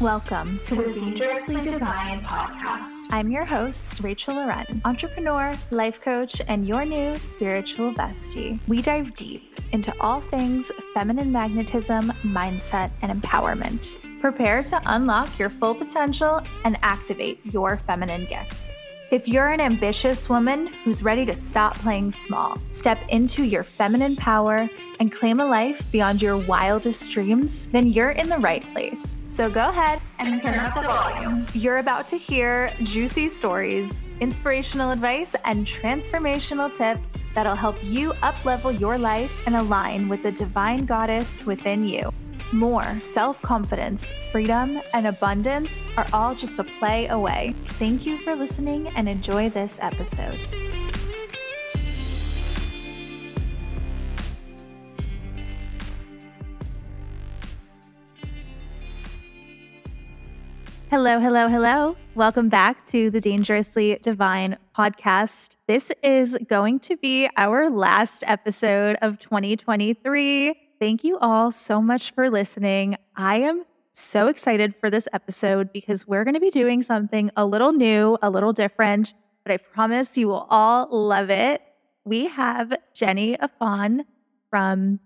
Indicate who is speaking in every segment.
Speaker 1: Welcome to the Dangerously Divine podcast. I'm your host, Rachel Loren, entrepreneur, life coach, and your new spiritual bestie. We dive deep into all things feminine magnetism, mindset, and empowerment. Prepare to unlock your full potential and activate your feminine gifts. If you're an ambitious woman who's ready to stop playing small, step into your feminine power, and claim a life beyond your wildest dreams, then you're in the right place. So go ahead and turn up the volume. You're about to hear juicy stories, inspirational advice, and transformational tips that'll help you uplevel your life and align with the divine goddess within you. More self confidence, freedom, and abundance are all just a play away. Thank you for listening and enjoy this episode. Hello, hello, hello. Welcome back to the Dangerously Divine podcast. This is going to be our last episode of 2023. Thank you all so much for listening. I am so excited for this episode because we're going to be doing something a little new, a little different, but I promise you will all love it. We have Jenny Affan from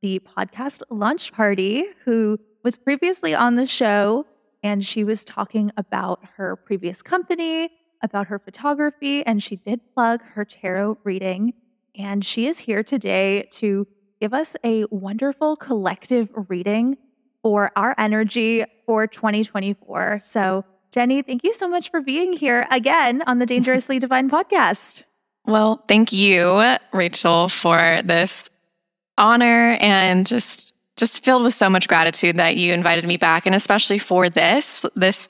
Speaker 1: the podcast Launch Party, who was previously on the show, and she was talking about her previous company, about her photography, and she did plug her tarot reading. And she is here today to give us a wonderful collective reading for our energy for 2024. So, Jenny, thank you so much for being here again on the Dangerously Divine podcast.
Speaker 2: Well, thank you, Rachel, for this honor and just just filled with so much gratitude that you invited me back and especially for this. This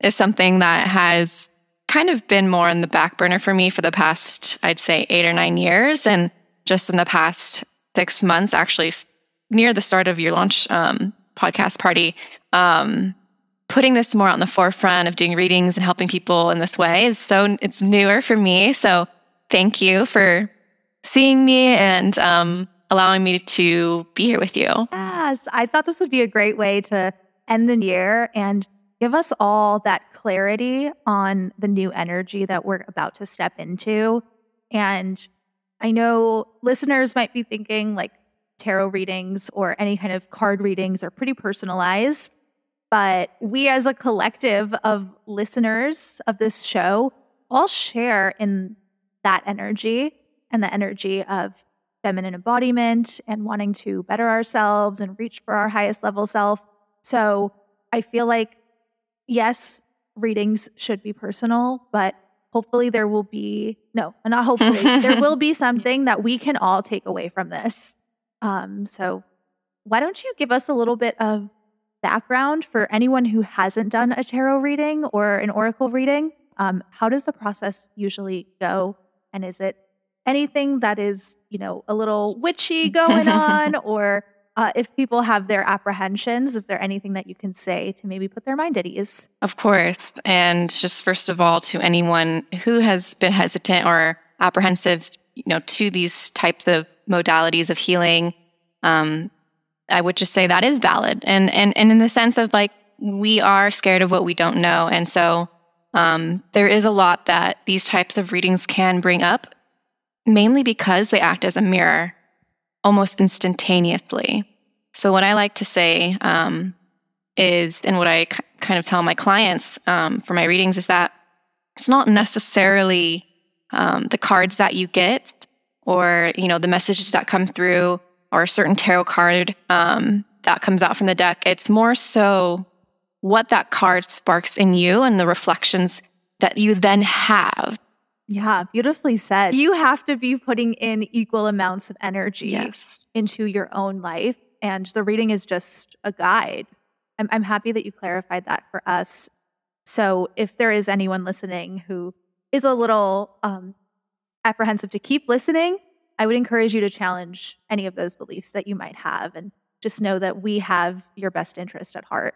Speaker 2: is something that has kind of been more in the back burner for me for the past I'd say 8 or 9 years and just in the past six months, actually near the start of your launch um, podcast party, um, putting this more on the forefront of doing readings and helping people in this way is so it's newer for me. So thank you for seeing me and um, allowing me to be here with you.
Speaker 1: Yes, I thought this would be a great way to end the year and give us all that clarity on the new energy that we're about to step into. And I know listeners might be thinking like tarot readings or any kind of card readings are pretty personalized, but we as a collective of listeners of this show all share in that energy and the energy of feminine embodiment and wanting to better ourselves and reach for our highest level self. So I feel like, yes, readings should be personal, but hopefully there will be no not hopefully there will be something that we can all take away from this. Um so why don't you give us a little bit of background for anyone who hasn't done a tarot reading or an oracle reading? Um, how does the process usually go? And is it anything that is you know a little witchy going on or uh, if people have their apprehensions, is there anything that you can say to maybe put their mind at ease?
Speaker 2: Of course. And just first of all, to anyone who has been hesitant or apprehensive, you know, to these types of modalities of healing, um, I would just say that is valid. And, and, and in the sense of like, we are scared of what we don't know. And so um, there is a lot that these types of readings can bring up, mainly because they act as a mirror almost instantaneously. So, what I like to say um, is, and what I k- kind of tell my clients um, for my readings is that it's not necessarily um, the cards that you get or you know the messages that come through or a certain tarot card um, that comes out from the deck. It's more so what that card sparks in you and the reflections that you then have
Speaker 1: yeah, beautifully said. You have to be putting in equal amounts of energy
Speaker 2: yes.
Speaker 1: into your own life. And the reading is just a guide. I'm, I'm happy that you clarified that for us. So if there is anyone listening who is a little um, apprehensive to keep listening, I would encourage you to challenge any of those beliefs that you might have and just know that we have your best interest at heart.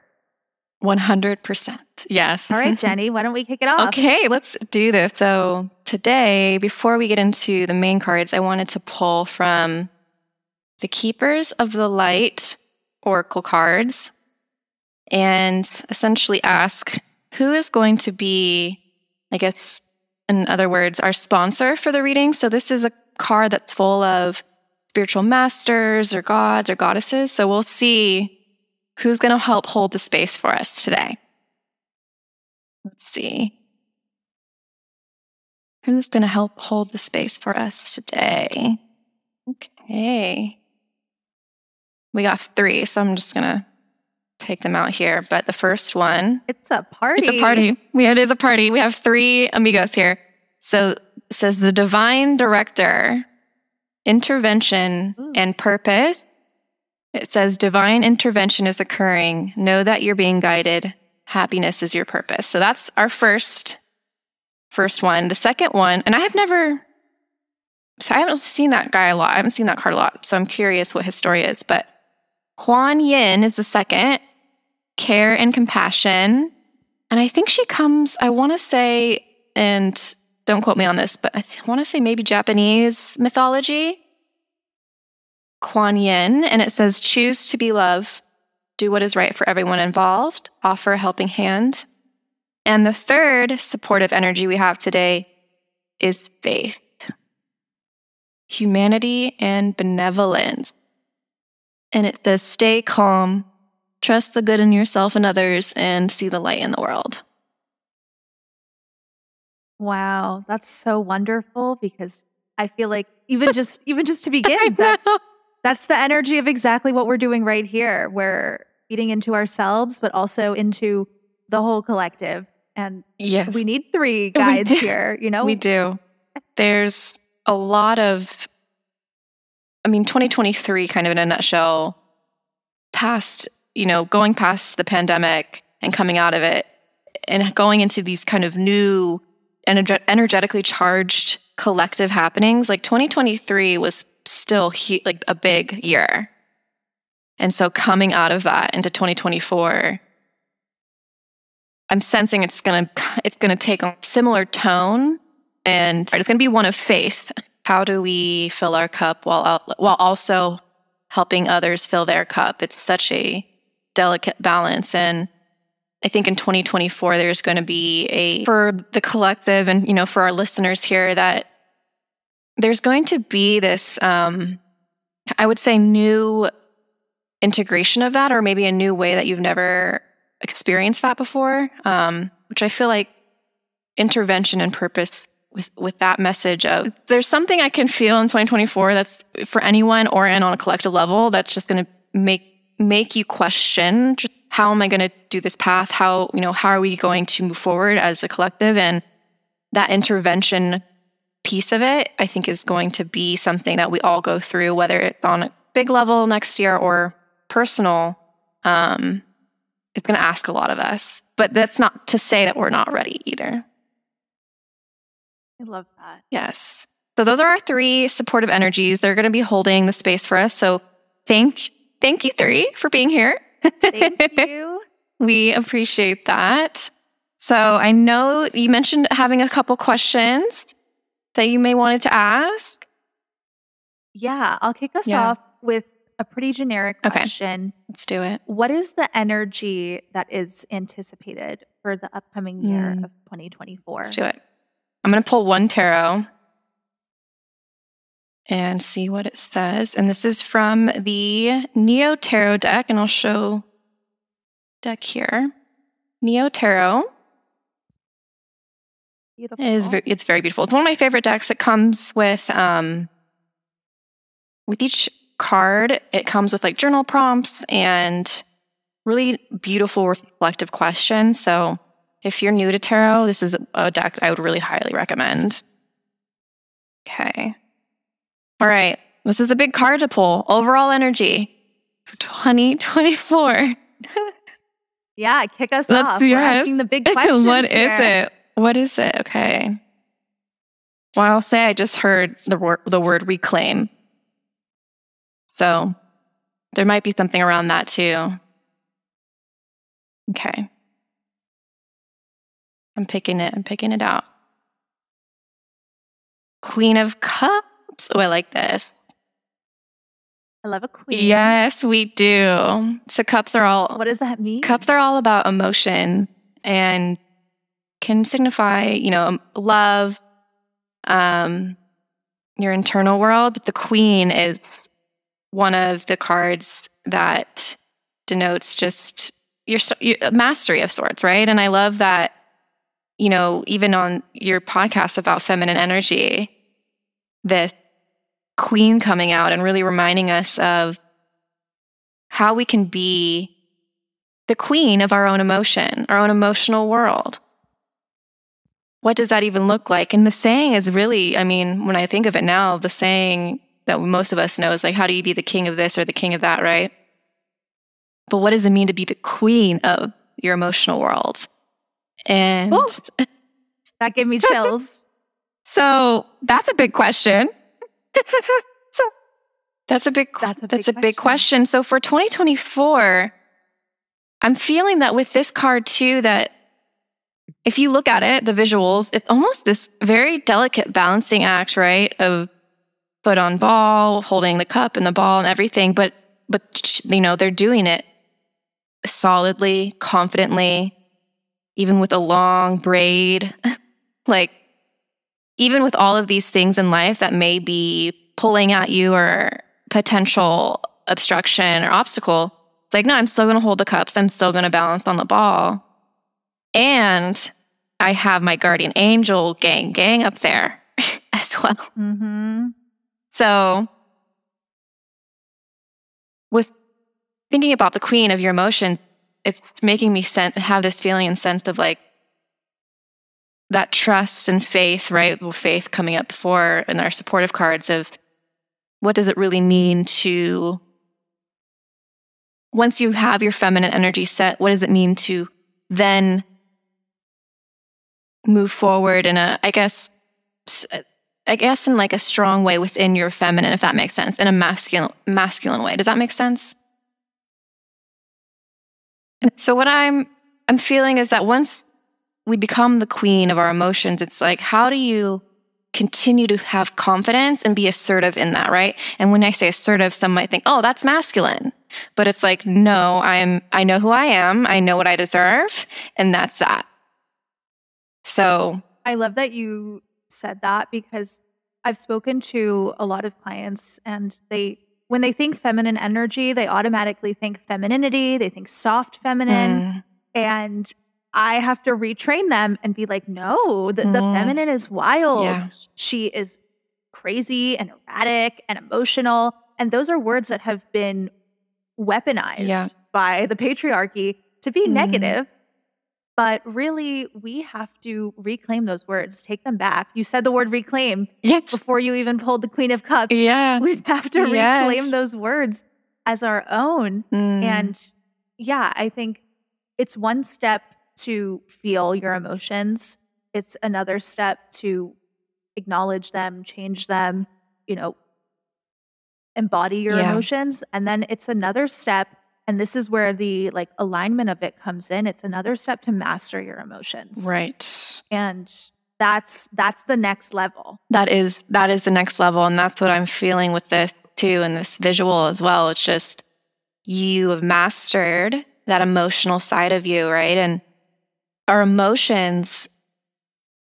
Speaker 2: 100%. Yes.
Speaker 1: All right, Jenny, why don't we kick it off?
Speaker 2: Okay, let's do this. So, today, before we get into the main cards, I wanted to pull from the Keepers of the Light Oracle cards. and essentially ask who is going to be, I guess, in other words, our sponsor for the reading. So this is a card that's full of spiritual masters or gods or goddesses. So we'll see who's going to help hold the space for us today. Let's see. Who's going to help hold the space for us today? Okay. We got three, so I'm just going to take them out here. But the first one,
Speaker 1: It's a party.
Speaker 2: it's a party. We, it is a party. We have three amigos here. So it says the divine director, intervention
Speaker 1: Ooh.
Speaker 2: and purpose. It says divine intervention is occurring. Know that you're being guided. Happiness is your purpose. So that's our first first one. The second one, and I have never so I haven't seen that guy a lot. I haven't seen that card a lot. So I'm curious what his story is. But Kuan Yin is the second care and compassion. And I think she comes, I want to say, and don't quote me on this, but I th- want to say maybe Japanese mythology. Kuan Yin, and it says, choose to be love, do what is right for everyone involved, offer a helping hand. And the third supportive energy we have today is faith, humanity, and benevolence. And it says, stay calm, trust the good in yourself and others, and see the light in the world.
Speaker 1: Wow, that's so wonderful because I feel like even just even just to begin, that's that's the energy of exactly what we're doing right here. We're feeding into ourselves, but also into the whole collective. And
Speaker 2: yes.
Speaker 1: we need three guides here, you know?
Speaker 2: We do. There's a lot of, I mean, 2023, kind of in a nutshell, past, you know, going past the pandemic and coming out of it and going into these kind of new, energe- energetically charged collective happenings. Like 2023 was still he- like a big year. And so coming out of that into 2024, I'm sensing it's gonna it's gonna take a similar tone, and it's gonna be one of faith. How do we fill our cup while while also helping others fill their cup? It's such a delicate balance, and I think in 2024 there's going to be a for the collective and you know for our listeners here that there's going to be this um, I would say new integration of that, or maybe a new way that you've never experienced that before, um, which I feel like intervention and purpose with with that message of there's something I can feel in 2024 that's for anyone or and on a collective level that's just going to make make you question how am I going to do this path? How you know how are we going to move forward as a collective? And that intervention piece of it, I think, is going to be something that we all go through, whether it's on a big level next year or personal. Um, it's going to ask a lot of us. But that's not to say that we're not ready either.
Speaker 1: I love that.
Speaker 2: Yes. So those are our three supportive energies. They're going to be holding the space for us. So thank thank you three for being here.
Speaker 1: Thank you.
Speaker 2: we appreciate that. So I know you mentioned having a couple questions that you may wanted to ask.
Speaker 1: Yeah, I'll kick us
Speaker 2: Yeah.
Speaker 1: off with a pretty generic question. Okay.
Speaker 2: Let's do it.
Speaker 1: What is the energy that is anticipated for the upcoming year
Speaker 2: Mm.
Speaker 1: of 2024?
Speaker 2: Let's do it. I'm going to pull one tarot and see what it says. And this is from the Neo Tarot deck, and I'll show deck here. Neo Tarot
Speaker 1: Beautiful.
Speaker 2: is very, it's very beautiful. It's one of my favorite decks. It comes with um with each card, it comes with like journal prompts and really beautiful reflective questions. So if you're new to tarot, this is a deck I would really highly recommend. Okay. All right. This is a big card to pull. Overall energy for 2024.
Speaker 1: yeah, kick us
Speaker 2: Let's
Speaker 1: off. We're asking the big questions.
Speaker 2: what is it? What is it? Okay. Well, I'll say I just heard the word the word reclaim. So there might be something around that too. Okay. I'm picking it. I'm picking it out. Queen of Cups. Oh, I like this.
Speaker 1: I love a queen.
Speaker 2: Yes, we do. So cups are all
Speaker 1: What does that mean?
Speaker 2: cups are all about emotion and can signify, you know, love, um, your internal world. But the queen is one of the cards that denotes just your, your mastery of sorts, right? And I love that, you know, even on your podcast about feminine energy, this queen coming out and really reminding us of how we can be the queen of our own emotion, our own emotional world. What does that even look like? And the saying is really, I mean, when I think of it now, the saying that most of us know is like, how do you be the king of this or the king of that, right? But what does it mean to be the queen of your emotional world? And
Speaker 1: Ooh. that gave me chills.
Speaker 2: so that's a big question. that's a big
Speaker 1: That's a
Speaker 2: that's
Speaker 1: big
Speaker 2: a big question. So for 2024, I'm feeling that with this card too that if you look at it, the visuals, it's almost this very delicate balancing act, right? Of foot on ball, holding the cup and the ball and everything, but but you know, they're doing it solidly, confidently, even with a long braid. like even with all of these things in life that may be pulling at you or potential obstruction or obstacle, it's like, no, I'm still going to hold the cups. I'm still going to balance on the ball. And I have my guardian angel gang gang up there as well.
Speaker 1: Mm-hmm.
Speaker 2: So, with thinking about the queen of your emotion, it's making me sense, have this feeling and sense of like that trust and faith, right? Well, faith coming up before in our supportive cards of what does it really mean to, once you have your feminine energy set, what does it mean to then move forward in a, I guess, I guess in like a strong way within your feminine, if that makes sense, in a masculine masculine way. Does that make sense? So what I'm I'm feeling is that once we become the queen of our emotions, it's like how do you continue to have confidence and be assertive in that, right? And when I say assertive, some might think, "Oh, that's masculine." But it's like, "No, I'm I know who I am, I know what I deserve, and that's that." So,
Speaker 1: I love that you said that because I've spoken to a lot of clients and they when they think feminine energy, they automatically think femininity, they think soft feminine.
Speaker 2: mm,
Speaker 1: And I have to retrain them and be like, no, the, the
Speaker 2: Mhm.
Speaker 1: feminine is wild.
Speaker 2: Yeah.
Speaker 1: She is crazy and erratic and emotional. And those are words that have been weaponized
Speaker 2: Yeah.
Speaker 1: by the patriarchy to be
Speaker 2: Mhm.
Speaker 1: negative. But really, we have to reclaim those words, take them back. You said the word reclaim
Speaker 2: yeah,
Speaker 1: before you even pulled the Queen of Cups.
Speaker 2: yeah,
Speaker 1: We have to reclaim those words as our own.
Speaker 2: Mm.
Speaker 1: And yeah, I think it's one step to feel your emotions, it's another step to acknowledge them, change them, you know, embody your
Speaker 2: Yeah.
Speaker 1: emotions. And then it's another step. And this is where the like alignment of it comes in. It's another step to master your emotions.
Speaker 2: right.
Speaker 1: And that's that's the next level.
Speaker 2: That is that is the next level, and that's what I'm feeling with this too, and this visual as well. It's just you have mastered that emotional side of you, right? And our emotions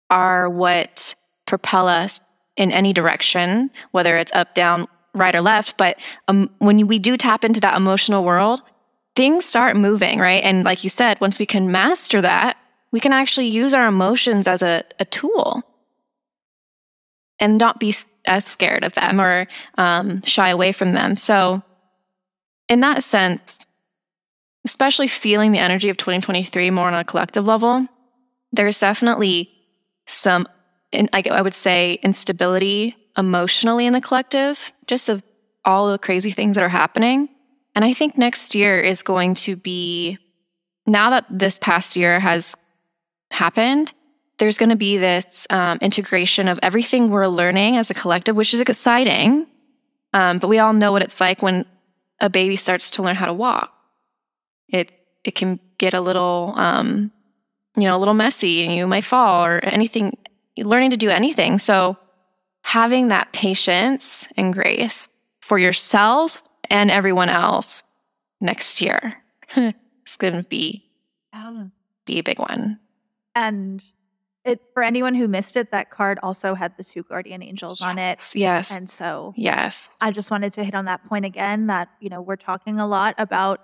Speaker 2: are what propel us in any direction, whether it's up, down, right, or left. But um, when we do tap into that emotional world, things start moving, right? And like you said, once we can master that, we can actually use our emotions as a, a tool and not be as scared of them or um, shy away from them. So, in that sense, especially feeling the energy of 2023 more on a collective level, there's definitely some, I would say, instability emotionally in the collective, just of all the crazy things that are happening. And I think next year is going to be, now that this past year has happened, there's going to be this um, integration of everything we're learning as a collective, which is exciting. Um, but we all know what it's like when a baby starts to learn how to walk. It it can get a little, um, you know, a little messy, and you might fall or anything. Learning to do anything, so having that patience and grace for yourself and everyone else next year. it's going to be be a big one.
Speaker 1: And it for anyone who missed it, that card also had the two guardian angels on it.
Speaker 2: Yes.
Speaker 1: And so
Speaker 2: yes.
Speaker 1: I just wanted to hit on that point again that, you know, we're talking a lot about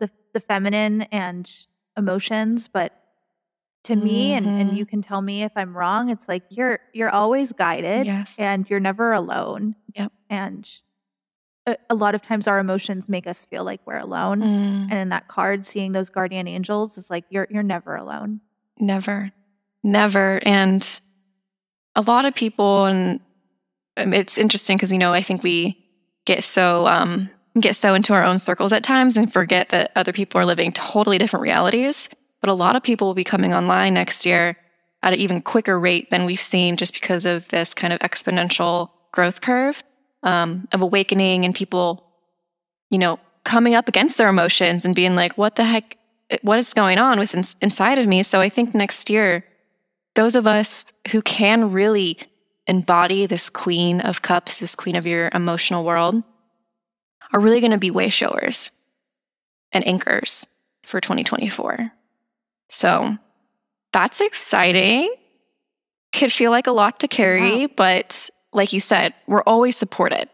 Speaker 1: the the feminine and emotions, but to me and, and
Speaker 2: Mhm.
Speaker 1: you can tell me if I'm wrong, it's like you're you're always guided
Speaker 2: Yes.
Speaker 1: and you're never alone.
Speaker 2: Yep.
Speaker 1: And a, a lot of times our emotions make us feel like we're alone.
Speaker 2: Mm,
Speaker 1: And in that card, seeing those guardian angels is like you're you're never alone.
Speaker 2: never. Never. And a lot of people and um, it's interesting because you know, I think we get so um get so into our own circles at times and forget that other people are living totally different realities. But a lot of people will be coming online next year at an even quicker rate than we've seen just because of this kind of exponential growth curve um, of awakening and people, you know, coming up against their emotions and being like, what the heck, what is going on with ins- inside of me? So I think next year, those of us who can really embody this queen of cups, this queen of your emotional world, are really going to be way showers and anchors for 2024. So that's exciting. Could feel like a lot to carry,
Speaker 1: Wow.
Speaker 2: but like you said, we're always supported.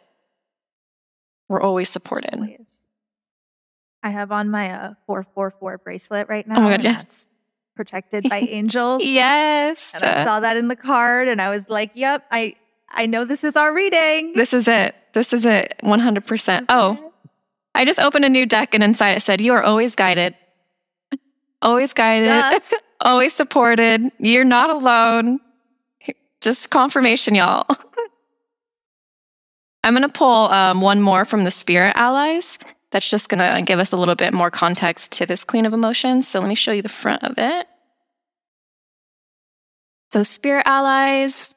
Speaker 2: We're always supported.
Speaker 1: Always. I have on my uh, 444 bracelet right now.
Speaker 2: Oh my God, yes.
Speaker 1: Protected by angels.
Speaker 2: Yes.
Speaker 1: And I saw that in the card and I was like, yep, I I know this is our reading.
Speaker 2: This is it. This is it. 100%. Oh, I just opened a new deck and inside it said, You are always guided. Always guided.
Speaker 1: Yes.
Speaker 2: always supported. You're not alone. Just confirmation, y'all. I'm going to pull um, one more from the Spirit Allies. That's just going to give us a little bit more context to this Queen of Emotions. So let me show you the front of it. So, Spirit Allies.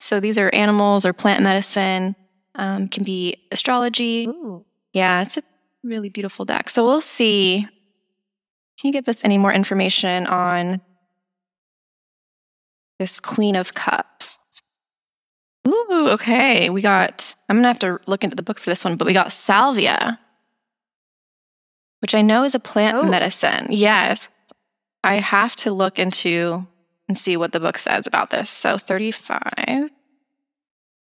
Speaker 2: So, these are animals or plant medicine, um, can be astrology.
Speaker 1: Ooh.
Speaker 2: Yeah, it's a really beautiful deck. So we'll see. Can you give us any more information on this Queen of Cups? Ooh, okay. We got, I'm going to have to look into the book for this one, but we got salvia, which I know is a plant
Speaker 1: Oh.
Speaker 2: medicine. Yes. I have to look into and see what the book says about this. So 35.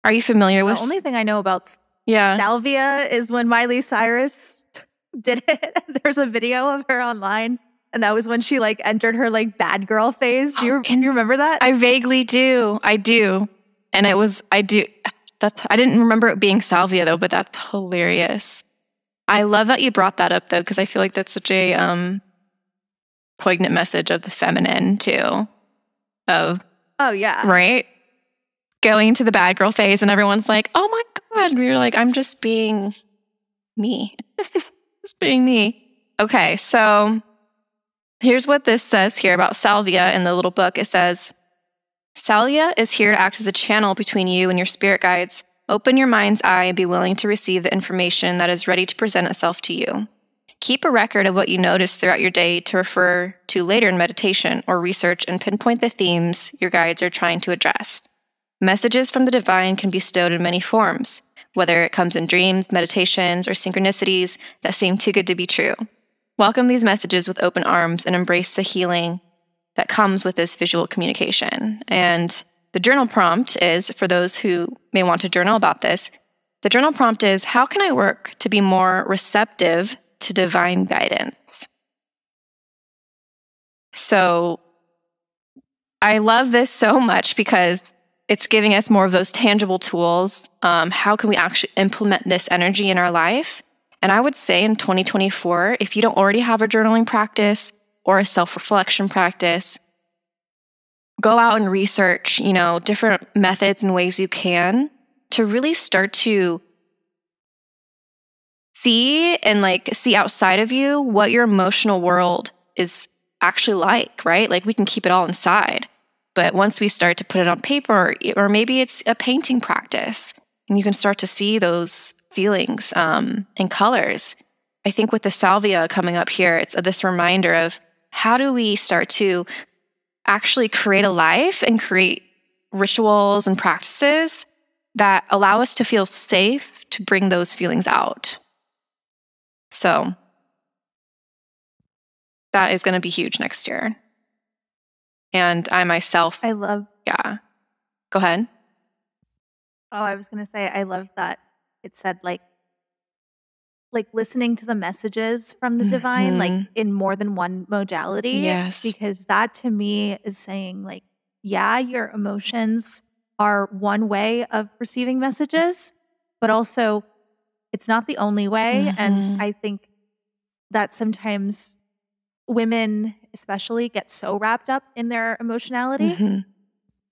Speaker 2: Are you familiar with?
Speaker 1: The only thing I know about
Speaker 2: yeah.
Speaker 1: salvia is when Miley Cyrus did it. There's a video of her online. And that was when she like entered her like bad girl phase. Do you,
Speaker 2: Oh,
Speaker 1: you remember that?
Speaker 2: I vaguely do. I do. And it was, I do. That, I didn't remember it being salvia though, but that's hilarious. I love that you brought that up though, because I feel like that's such a um, poignant message of the feminine too. Of,
Speaker 1: oh yeah.
Speaker 2: right? Going to the bad girl phase and everyone's like, oh my God. And you're like, I'm just being me. just being me. Okay. So here's what this says here about salvia in the little book. It says, Salvia is here to act as a channel between you and your spirit guides. Open your mind's eye and be willing to receive the information that is ready to present itself to you. Keep a record of what you notice throughout your day to refer to later in meditation or research and pinpoint the themes your guides are trying to address. Messages from the divine can be stowed in many forms, whether it comes in dreams, meditations, or synchronicities that seem too good to be true. Welcome these messages with open arms and embrace the healing that comes with this visual communication. And the journal prompt is for those who may want to journal about this. The journal prompt is How can I work to be more receptive to divine guidance? So I love this so much because it's giving us more of those tangible tools. Um, how can we actually implement this energy in our life? And I would say in 2024, if you don't already have a journaling practice or a self reflection practice, go out and research, you know, different methods and ways you can to really start to see and like see outside of you what your emotional world is actually like, right? Like we can keep it all inside. But once we start to put it on paper, or maybe it's a painting practice, and you can start to see those feelings um, and colors. I think with the salvia coming up here, it's this reminder of how do we start to actually create a life and create rituals and practices that allow us to feel safe to bring those feelings out. So that is going to be huge next year. And I myself,
Speaker 1: I love,
Speaker 2: yeah. Go ahead.
Speaker 1: oh, I was going to say, I love that it said like, like listening to the messages from the divine, like
Speaker 2: Mhm.
Speaker 1: in more than one modality.
Speaker 2: Yes.
Speaker 1: Because that to me is saying, like, yeah, your emotions are one way of receiving messages, but also it's not the only way.
Speaker 2: Mhm.
Speaker 1: And I think that sometimes women, especially, get so wrapped up in their emotionality
Speaker 2: Mhm.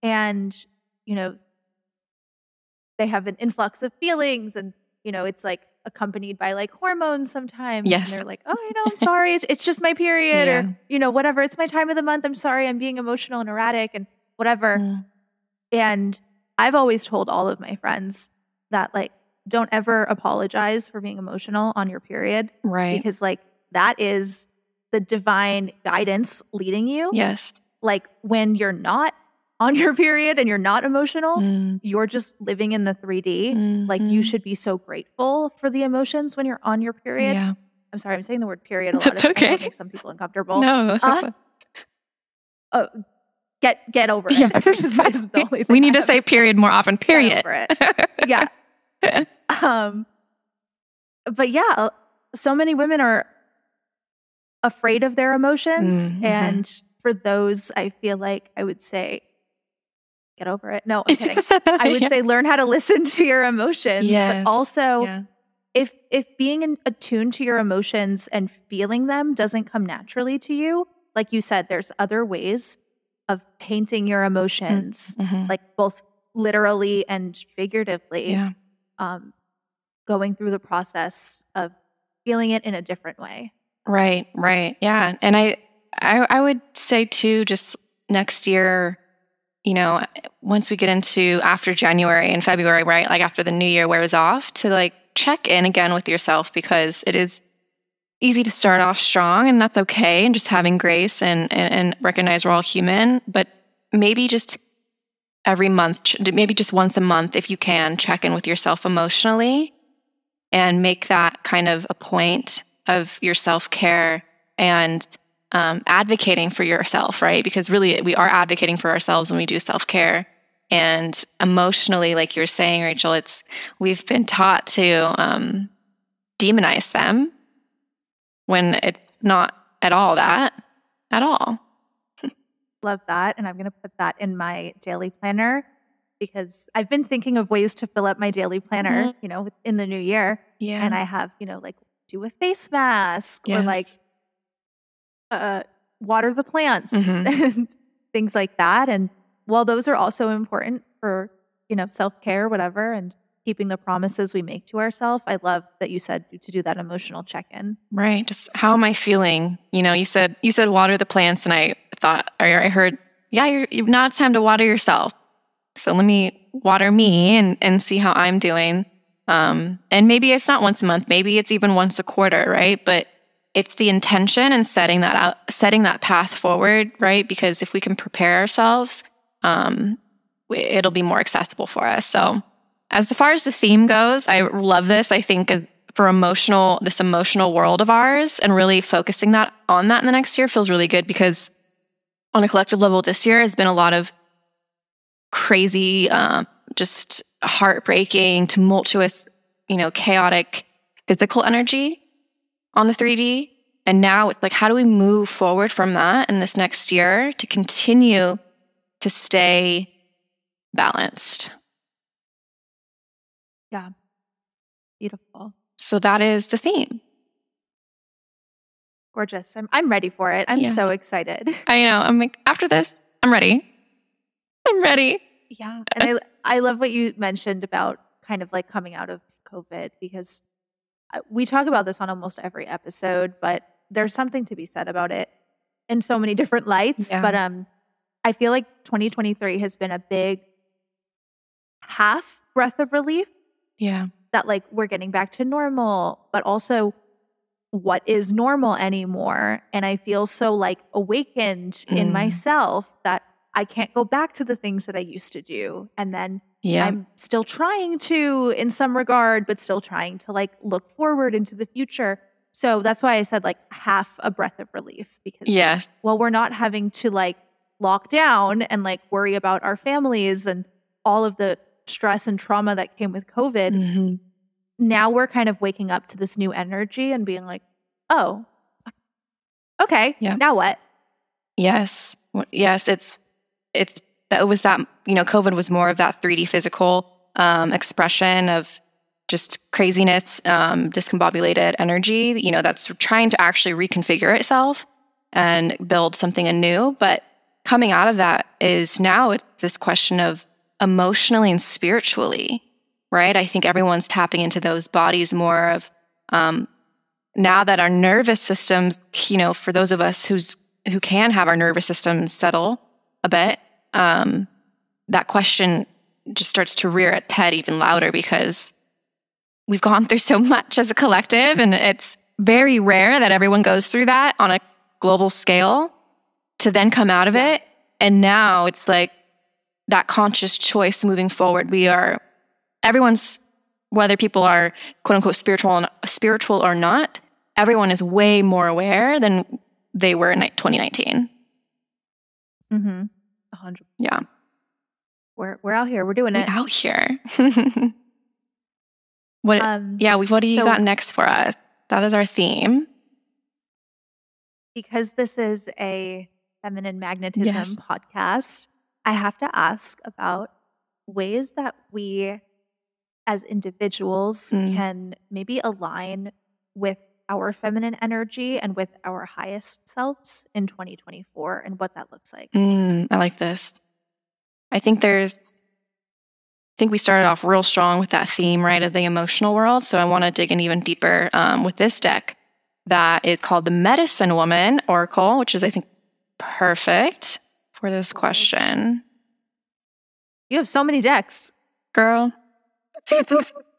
Speaker 1: and, you know, they have an influx of feelings and, you know, it's like accompanied by like hormones sometimes.
Speaker 2: Yes.
Speaker 1: And they're like, oh, you know, I'm sorry. It's, it's just my period
Speaker 2: Yeah.
Speaker 1: or, you know, whatever. It's my time of the month. I'm sorry. I'm being emotional and erratic and whatever.
Speaker 2: Mm.
Speaker 1: And I've always told all of my friends that, like, don't ever apologize for being emotional on your period
Speaker 2: Right.
Speaker 1: because, like, that is the divine guidance leading you.
Speaker 2: yes.
Speaker 1: Like, when you're not on your period and you're not emotional,
Speaker 2: Mm.
Speaker 1: you're just living in the 3D. Like, you should be so grateful for the emotions when you're on your period.
Speaker 2: Yeah.
Speaker 1: I'm sorry, I'm saying the word period a lot.
Speaker 2: That's
Speaker 1: Of, I know it
Speaker 2: okay.
Speaker 1: makes some people uncomfortable.
Speaker 2: No.
Speaker 1: Uh, Oh, get get over it.
Speaker 2: Yeah.
Speaker 1: is- is
Speaker 2: we need to say period more often. Period.
Speaker 1: yeah. Um, but yeah, so many women are afraid of their emotions.
Speaker 2: Mhm.
Speaker 1: And for those, I feel like I would say, get over it. No, I'm kidding. I would
Speaker 2: Yeah.
Speaker 1: say learn how to listen to your emotions.
Speaker 2: Yes.
Speaker 1: But also,
Speaker 2: Yeah.
Speaker 1: if if being in, attuned to your emotions and feeling them doesn't come naturally to you, like you said, there's other ways of painting your emotions,
Speaker 2: Mhm.
Speaker 1: like both literally and figuratively
Speaker 2: Yeah.
Speaker 1: um, going through the process of feeling it in a different way.
Speaker 2: Right, right. Yeah. And I, I I would say too, just next year, you know, once we get into after January and February, right? Like after the new year wears off, to like check in again with yourself because it is easy to start off strong and that's okay. And just having grace and and, and recognize we're all human. But maybe just every month, maybe just once a month, if you can, check in with yourself emotionally and make that kind of a point of your self care and um, advocating for yourself, right? Because really, we are advocating for ourselves when we do self care. And emotionally, like you're saying, Rachel, it's we've been taught to um, demonize them when it's not at all that at all.
Speaker 1: Love that. And I'm going to put that in my daily planner because I've been thinking of ways to fill up my daily planner,
Speaker 2: Mhm.
Speaker 1: you know, in the new year.
Speaker 2: Yeah,
Speaker 1: And I have, you know, like do a face mask or like uh, water the plants
Speaker 2: Mhm.
Speaker 1: and things like that. And while those are also important for, you know, self care, whatever, and keeping the promises we make to ourselves, I love that you said to do that emotional check in.
Speaker 2: Right. Just how am I feeling? You know, you said you said water the plants, and I thought, or I heard, yeah, you're, you now it's time to water yourself. So let me water me and and see how I'm doing. Um, and maybe it's not once a month, maybe it's even once a quarter, right? But it's the intention and setting that out, setting that path forward, right? Because if we can prepare ourselves, um, it'll be more accessible for us. So, as far as the theme goes, I love this. I think for emotional, this emotional world of ours, and really focusing that on that in the next year feels really good because on a collective level, this year has been a lot of crazy, um, just heartbreaking, tumultuous, you know, chaotic physical energy on the 3D. And now it's like, how do we move forward from that in this next year to continue to stay balanced? Yeah.
Speaker 1: Beautiful.
Speaker 2: So that is the theme.
Speaker 1: Gorgeous. I'm, I'm ready for it. I'm
Speaker 2: Yes.
Speaker 1: so excited.
Speaker 2: I know. I'm like, after this, I'm ready. I'm ready.
Speaker 1: Yeah. And I, I love what you mentioned about kind of like coming out of COVID because we talk about this on almost every episode, but there's something to be said about it in so many different lights.
Speaker 2: Yeah.
Speaker 1: But um, I feel like 2023 has been a big half breath of relief
Speaker 2: Yeah.
Speaker 1: that like we're getting back to normal, but also what is normal anymore. And I feel so like awakened in
Speaker 2: Mm.
Speaker 1: myself that I can't go back to the things that I used to do. And then
Speaker 2: Yeah.
Speaker 1: I'm still trying to in some regard, but still trying to like look forward into the future. So that's why I said like half a breath of relief because
Speaker 2: yes.
Speaker 1: well, we're not having to like lock down and like worry about our families and all of the stress and trauma that came with COVID.
Speaker 2: Mhm.
Speaker 1: Now we're kind of waking up to this new energy and being like, oh, okay,
Speaker 2: Yeah.
Speaker 1: now what?
Speaker 2: Yes. Yes. It's, it's, that it was that, you know, COVID was more of that 3D physical um, expression of just craziness, um, discombobulated energy, you know, that's trying to actually reconfigure itself and build something anew. But coming out of that is now this question of emotionally and spiritually, right? I think everyone's tapping into those bodies more of, um, now that our nervous systems, you know, for those of us who's who can have our nervous systems settle a bit, um, that question just starts to rear its head even louder because we've gone through so much as a collective, and it's very rare that everyone goes through that on a global scale to then come out of it. And now it's like that conscious choice moving forward. We are everyone's whether people are quote unquote spiritual and spiritual or not, everyone is way more aware than they were in 2019.
Speaker 1: Mm-hmm. Hundred.
Speaker 2: Yeah.
Speaker 1: We're we're out here. We're doing
Speaker 2: We're
Speaker 1: it.
Speaker 2: out here. what
Speaker 1: Um,
Speaker 2: yeah, what do you
Speaker 1: so-
Speaker 2: got next for us? That is our theme.
Speaker 1: because this is a feminine magnetism
Speaker 2: Yes.
Speaker 1: podcast, I have to ask about ways that we as individuals
Speaker 2: Mm.
Speaker 1: can maybe align with our feminine energy and with our highest selves in 2024 and what that looks like.
Speaker 2: Mm, I like this. I think there's, I think we started off real strong with that theme, right, of the emotional world. So I want to dig in even deeper um, with this deck that is called the Medicine Woman Oracle, which is, I think, perfect for this question.
Speaker 1: You have so many decks.
Speaker 2: Girl.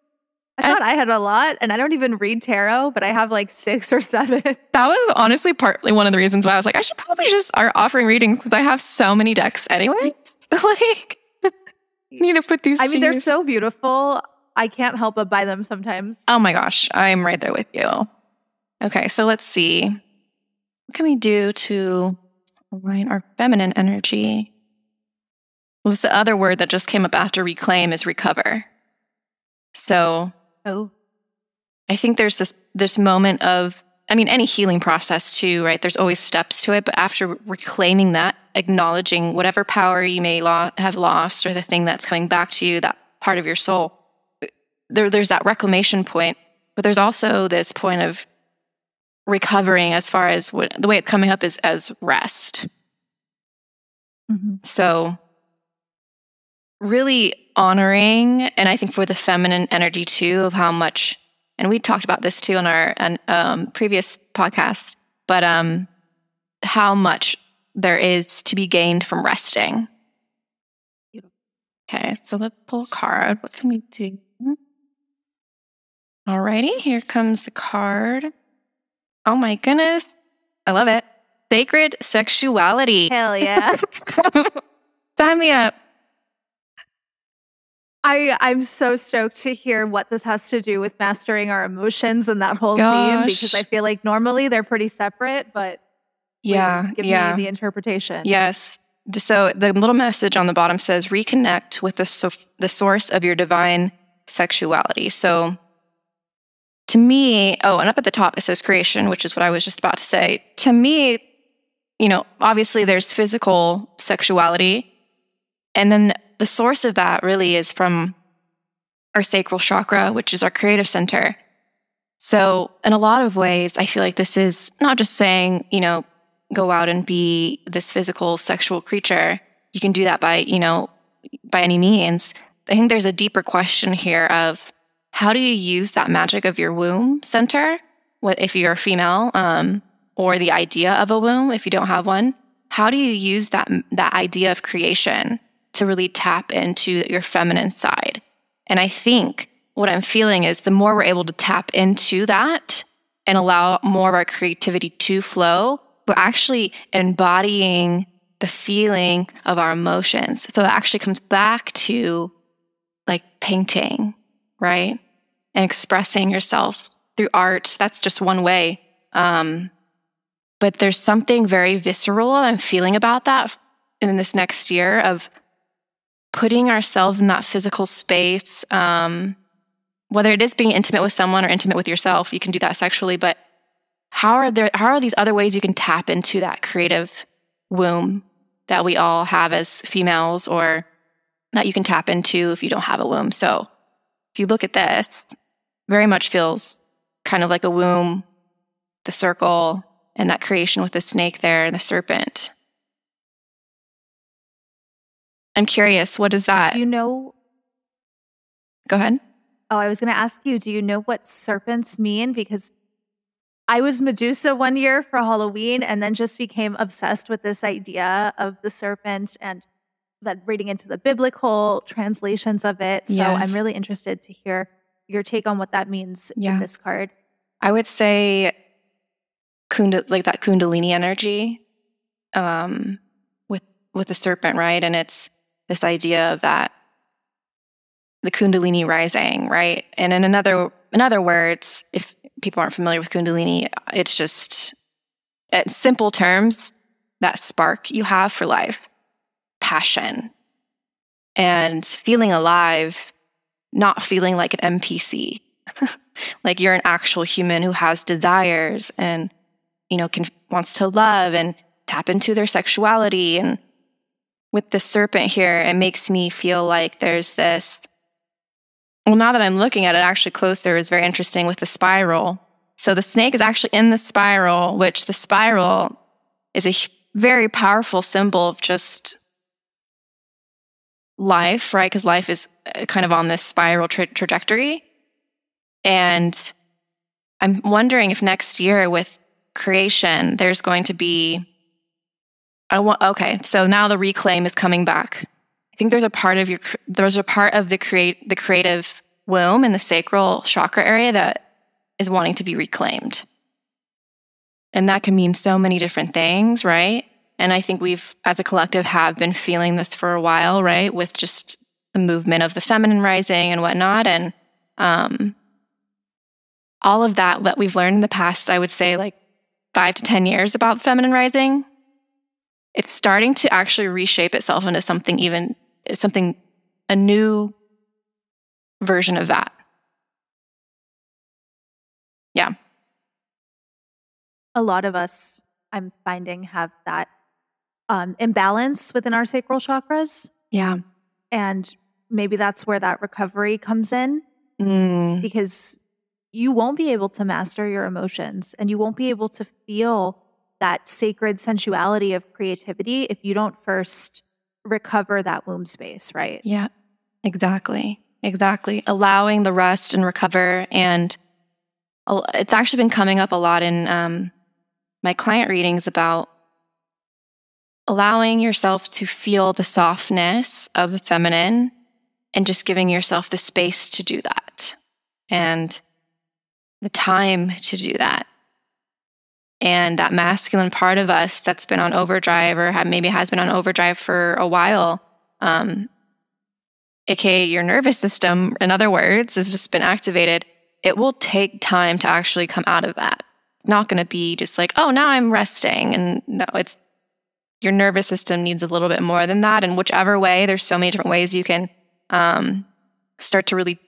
Speaker 1: I
Speaker 2: I-
Speaker 1: thought I had a lot and I don't even read tarot, but I have like six or seven.
Speaker 2: That was honestly partly one of the reasons why I was like, I should probably just start offering readings because I have so many decks anyways. like, need to put these
Speaker 1: I mean, they're
Speaker 2: use.
Speaker 1: so beautiful. I can't help but buy them sometimes.
Speaker 2: Oh my gosh, I'm right there with you. Okay, so let's see. What can we do to align our feminine energy? Well, this other word that just came up after reclaim is recover. So
Speaker 1: Oh,
Speaker 2: I think there's this this moment of I mean any healing process too, right? There's always steps to it, but after reclaiming that, acknowledging whatever power you may lo- have lost or the thing that's coming back to you, that part of your soul, there there's that reclamation point, but there's also this point of recovering as far as what the way it's coming up is as rest. Mm-hmm. So, really honoring, and I think for the feminine energy too, of how much, and we talked about this too on our an- um, previous podcast, but um, how much there is to be gained from resting. Okay, so let's pull a card. What can we do? Alrighty, here comes the card. Oh my goodness. I love it. Sacred sexuality.
Speaker 1: hell yeah!
Speaker 2: Sign me up.
Speaker 1: I I'm so stoked to hear what this has to do with mastering our emotions and that whole theme because I feel like normally they're pretty separate, but
Speaker 2: Yeah.
Speaker 1: give
Speaker 2: yeah.
Speaker 1: me the interpretation.
Speaker 2: Yes. So the little message on the bottom says reconnect with the, so- the source of your divine sexuality. So to me, oh, and up at the top it says creation, which is what I was just about to say. To me, you know, obviously there's physical sexuality. And then the source of that really is from our sacral chakra, which is our creative center. So, in a lot of ways, I feel like this is not just saying, you know, go out and be this physical sexual creature. You can do that by, you know, by any means. I think there's a deeper question here of how do you use that magic of your womb center, what if you're a female, um, or the idea of a womb if you don't have one? How do you use that that idea of creation to really tap into your feminine side? And I think what I'm feeling is the more we're able to tap into that and allow more of our creativity to flow, we're actually embodying the feeling of our emotions. So it actually comes back to like painting, right? And expressing yourself through art. That's just one way. Um, but there's something very visceral I'm feeling about that in this next year of putting ourselves in that physical space. Um, whether it is being intimate with someone or intimate with yourself, you can do that sexually, but how are there how are these other ways you can tap into that creative womb that we all have as females or that you can tap into if you don't have a womb. So if you look at this, very much feels kind of like a womb, the circle, and that creation with the snake there and the serpent. I'm curious, what is that?
Speaker 1: Do you know?
Speaker 2: Go ahead.
Speaker 1: Oh, I was going to ask you, do you know what serpents mean? Because I was Medusa one year for Halloween and then just became obsessed with this idea of the serpent and that reading into the biblical translations of it. So yes. I'm really interested to hear your take on what that means yeah. in this card.
Speaker 2: I would say like that kundalini energy um, with with the serpent, right? And it's this idea of that the kundalini rising, right? And in another in other words, if people aren't familiar with kundalini, it's just in simple terms that spark you have for life, passion, and feeling alive, not feeling like an NPC. like you're an actual human who has desires and you know can wants to love and tap into their sexuality and with the serpent here it makes me feel like there's this well, now that I'm looking at it actually closer, it's very interesting with the spiral. So the snake is actually in the spiral, which the spiral is a very powerful symbol of just life, right? Because life is uh, kind of on this spiral tra- trajectory. And I'm wondering if next year with creation, there's going to be. I want, okay, so now the reclaim is coming back. I think there's a part of your there's a part of the create the creative womb in the sacral chakra area that is wanting to be reclaimed. And that can mean so many different things, right? And I think we've, as a collective, have been feeling this for a while, right? With just the movement of the feminine rising and whatnot. And um, all of that, what we've learned in the past, I would say like five to 10 years about feminine rising, it's starting to actually reshape itself into something even something a new version of that. Yeah.
Speaker 1: A lot of us, I'm finding, have that um, imbalance within our sacral chakras.
Speaker 2: Yeah.
Speaker 1: And maybe that's where that recovery comes in
Speaker 2: mm.
Speaker 1: because you won't be able to master your emotions and you won't be able to feel that sacred sensuality of creativity if you don't first recover that womb space, right?
Speaker 2: Yeah, exactly. Exactly. Allowing the rest and recover. And it's actually been coming up a lot in um, my client readings about allowing yourself to feel the softness of the feminine and just giving yourself the space to do that and the time to do that and that masculine part of us that's been on overdrive or have, maybe has been on overdrive for a while, um, aka your nervous system, in other words, has just been activated. It will take time to actually come out of that. It's not going to be just like, oh, now I'm resting. And no, it's your nervous system needs a little bit more than that. And whichever way, there's so many different ways you can um, start to really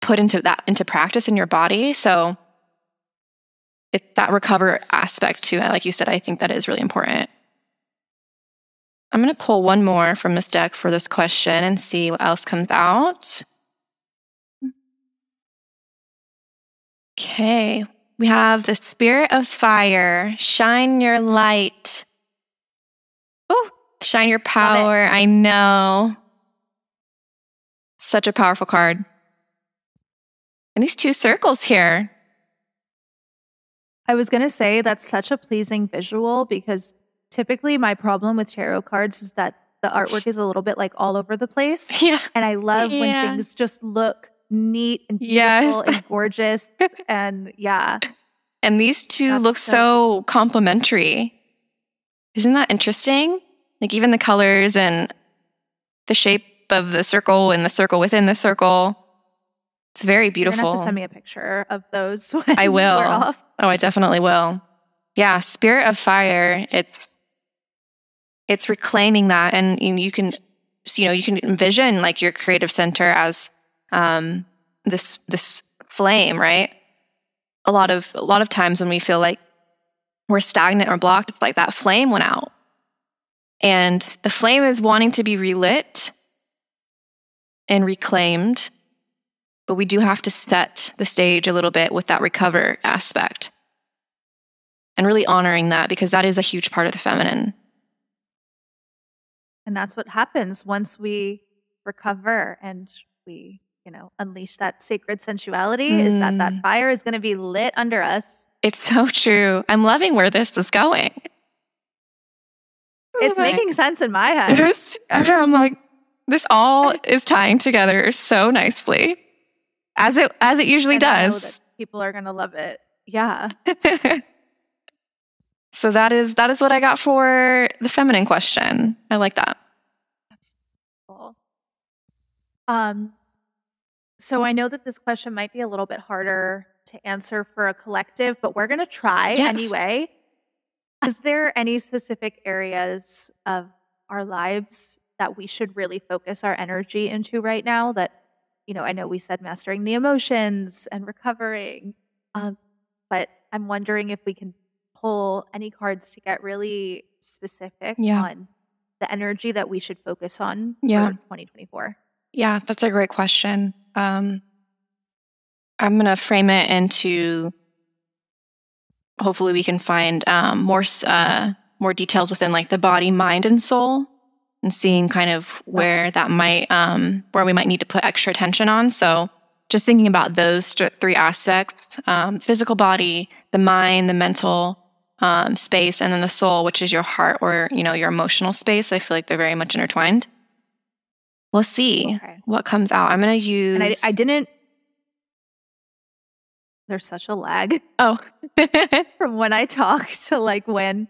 Speaker 2: put into that into practice in your body. So it, that recover aspect too. Like you said, I think that is really important. I'm going to pull one more from this deck for this question and see what else comes out. Okay, we have the spirit of fire. Shine your light. Oh, shine your power. I know. Such a powerful card. And these two circles here.
Speaker 1: I was going to say that's such a pleasing visual because typically my problem with tarot cards is that the artwork is a little bit like all over the place.
Speaker 2: Yeah.
Speaker 1: And I love yeah. when things just look neat and beautiful yes. and gorgeous. and yeah.
Speaker 2: And these two That's look so, so complementary. Isn't that interesting? Like even the colors and the shape of the circle and the circle within the circle. It's very
Speaker 1: You're gonna have
Speaker 2: beautiful.
Speaker 1: to send me a picture of those.
Speaker 2: I will. Oh, I definitely will. Yeah, spirit of fire. It's it's reclaiming that, and you you can, you know, you can envision like your creative center as um, this this flame, right? A lot of a lot of times when we feel like we're stagnant or blocked, it's like that flame went out, and the flame is wanting to be relit and reclaimed. But we do have to set the stage a little bit with that recover aspect and really honoring that because that is a huge part of the feminine.
Speaker 1: And that's what happens once we recover and we, you know, unleash that sacred sensuality is that that
Speaker 2: Mm.
Speaker 1: fire is going to be lit under us.
Speaker 2: It's so true. I'm loving where this is going.
Speaker 1: It's making sense in my head.
Speaker 2: Just, I'm like, this all is tying together so nicely, as it as it usually
Speaker 1: And I know
Speaker 2: does.
Speaker 1: people are going to love it. Yeah.
Speaker 2: so that is that is what I got for the feminine question. I like that.
Speaker 1: That's cool. Um, so I know that this question might be a little bit harder to answer for a collective, but we're going to try
Speaker 2: Yes.
Speaker 1: anyway. Is there any specific areas of our lives that we should really focus our energy into right now? That, you know, I know we said mastering the emotions and recovering, um, but I'm wondering if we can pull any cards to get really specific
Speaker 2: Yeah.
Speaker 1: on the energy that we should focus on
Speaker 2: Yeah.
Speaker 1: for 2024.
Speaker 2: Yeah, that's a great question. Um, I'm going to frame it into hopefully we can find um, more uh, more details within like the body, mind, and soul, and seeing kind of where that might um, where we might need to put extra attention on. So just thinking about those three aspects: um, physical body, the mind, the mental um, space, and then the soul, which is your heart or you know your emotional space. I feel like they're very much intertwined. We'll see
Speaker 1: Okay.
Speaker 2: what comes out. I'm to use.
Speaker 1: And I, I didn't. There's such a lag
Speaker 2: oh,
Speaker 1: from when I talk to like when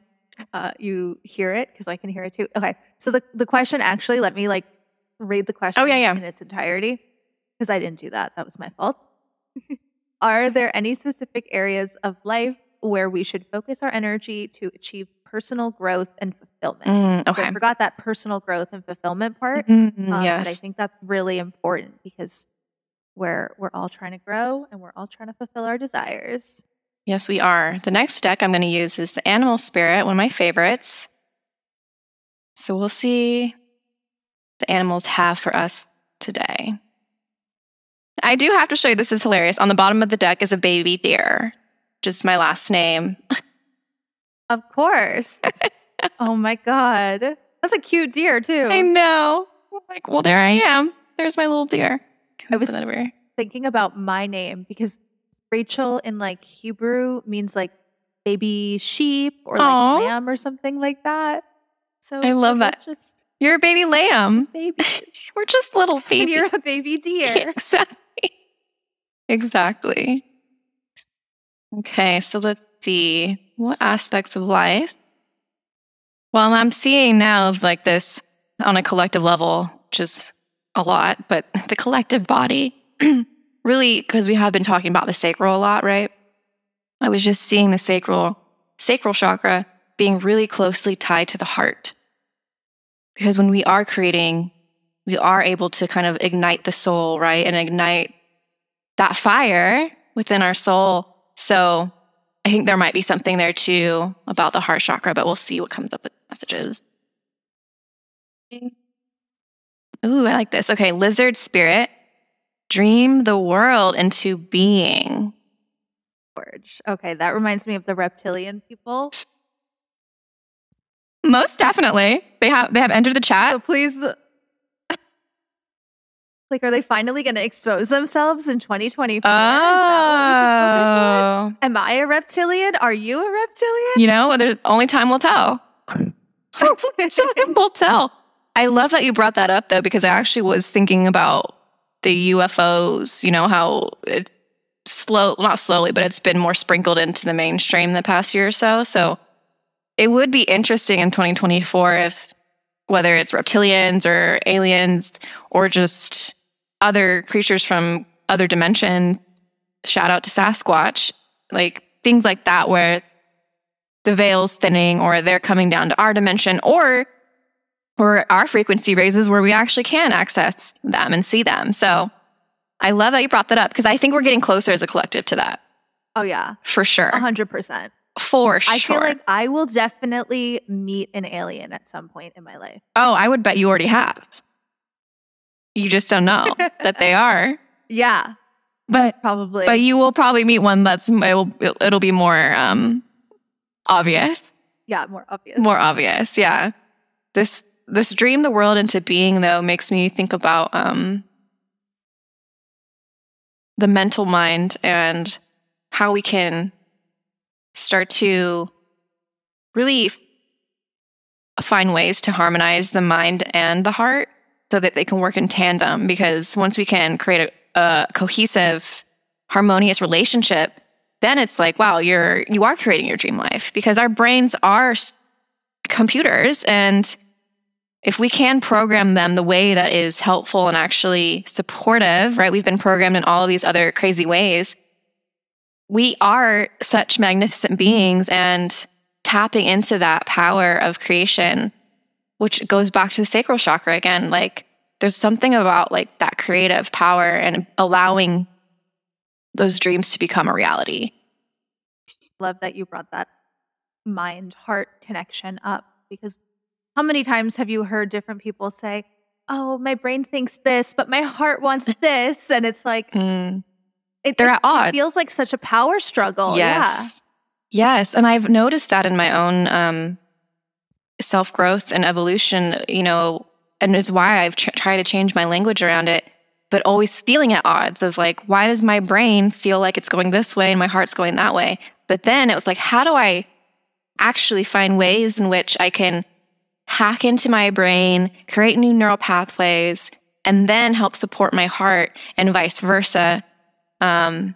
Speaker 1: uh, you hear it because I can hear it too. Okay, so the the question actually let me like read the question.
Speaker 2: Oh, yeah, yeah.
Speaker 1: in its entirety because I didn't do that. That was my fault. Are there any specific areas of life where we should focus our energy to achieve personal growth and fulfillment?
Speaker 2: Mm,
Speaker 1: So
Speaker 2: okay.
Speaker 1: I forgot that personal growth and fulfillment part.
Speaker 2: Mm,
Speaker 1: Um, But I think that's really important because we're we're all trying to grow and we're all trying to fulfill our desires.
Speaker 2: Yes, we are. The next deck I'm going to use is the Animal Spirit, one of my favorites. So we'll see the animals have for us today. I do have to show you this is hilarious. On the bottom of the deck is a baby deer, just my last name.
Speaker 1: Of course. oh my god. That's a cute deer too.
Speaker 2: I know. Like, well, there I am. There's my little deer.
Speaker 1: I was-
Speaker 2: put that over here?
Speaker 1: Thinking about my name because Rachel in like Hebrew means like baby sheep or like
Speaker 2: Aw.
Speaker 1: lamb or something like that. So
Speaker 2: I love that.
Speaker 1: Just,
Speaker 2: You're a baby lamb.
Speaker 1: just babies.
Speaker 2: We're just little
Speaker 1: and
Speaker 2: baby.
Speaker 1: you're a baby deer.
Speaker 2: Exactly. Exactly. Okay, so let's see what aspects of life. Well, I'm seeing now of like this on a collective level, which is a lot, but the collective body, really, because we have been talking about the sacral a lot, right? I was just seeing the sacral sacral chakra being really closely tied to the heart. Because when we are creating, we are able to kind of ignite the soul, right? And ignite that fire within our soul. So I think there might be something there too about the heart chakra, but we'll see what comes up with messages. Ooh, I like this. Okay, lizard spirit, dream the world into being.
Speaker 1: George. Okay, that reminds me of the reptilian people.
Speaker 2: Most definitely. They have they have entered the chat.
Speaker 1: So please, like, are they finally going to expose themselves in 2024? Is that what we should oh. focus on?
Speaker 2: Oh.
Speaker 1: Am I a reptilian? Are you a reptilian?
Speaker 2: You know, there's only time will tell. time will tell. I love that you brought that up though, because I actually was thinking about the UFOs, you know, how it slow not slowly, but it's been more sprinkled into the mainstream the past year or so. So it would be interesting in 2024 if whether it's reptilians or aliens or just other creatures from other dimensions. Shout out to Sasquatch, like things like that, where the veil's thinning or they're coming down to our dimension or or our frequency raises where we actually can access them and see them. So I love that you brought that up because I think we're getting closer as a collective to that.
Speaker 1: Oh yeah.
Speaker 2: For sure.
Speaker 1: A hundred percent.
Speaker 2: For sure.
Speaker 1: I feel like I will definitely meet an alien at some point in my life.
Speaker 2: Oh, I would bet you already have. You just don't know that they are.
Speaker 1: Yeah.
Speaker 2: But
Speaker 1: probably.
Speaker 2: But you will probably meet one that's it'll it'll be more um obvious.
Speaker 1: Yeah, more obvious.
Speaker 2: More obvious. Yeah. This this dream the world into being though makes me think about um the mental mind and how we can start to really find ways to harmonize the mind and the heart so that they can work in tandem. Because once we can create a, a cohesive, harmonious relationship, then it's like, wow, you're you are creating your dream life because our brains are computers and if we can program them the way that is helpful and actually supportive, right? We've been programmed in all of these other crazy ways we are such magnificent beings and tapping into that power of creation, which goes back to the sacral chakra again. Like there's something about like that creative power and allowing those dreams to become a reality.
Speaker 1: Love that you brought that mind heart connection up because how many times have you heard different people say, Oh, my brain thinks this, but my heart wants this? And it's like, mm
Speaker 2: it, they're at odds.
Speaker 1: It feels like such a power struggle.
Speaker 2: Yes. Yeah. Yes. And I've noticed that in my own um, self growth and evolution, you know, and is why I've tr- tried to change my language around it, but always feeling at odds of like, why does my brain feel like it's going this way and my heart's going that way? But then it was like, how do I actually find ways in which I can hack into my brain, create new neural pathways, and then help support my heart and vice versa? um,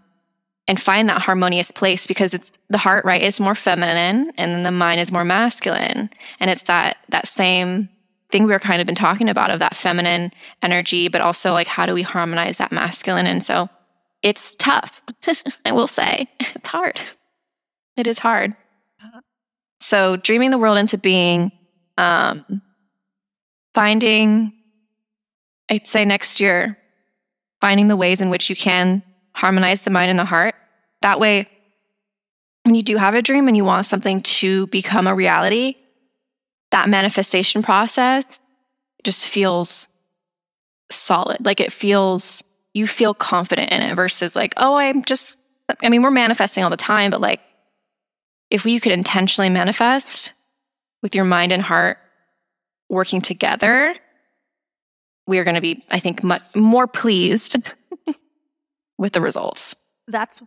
Speaker 2: and find that harmonious place because it's the heart right is more feminine and then the mind is more masculine. And it's that that same thing we were kind of been talking about of that feminine energy but also like how do we harmonize that masculine? And so it's tough i will say. It's hard. It is hard. So dreaming the world into being um finding i'd say next year finding the ways in which you can harmonize the mind and the heart. That way, when you do have a dream and you want something to become a reality, that manifestation process just feels solid. Like it feels, you feel confident in it versus like, oh, I'm just, I mean, we're manifesting all the time, but like if you could intentionally manifest with your mind and heart working together, we are going to be, I think, much more pleased with the results.
Speaker 1: That's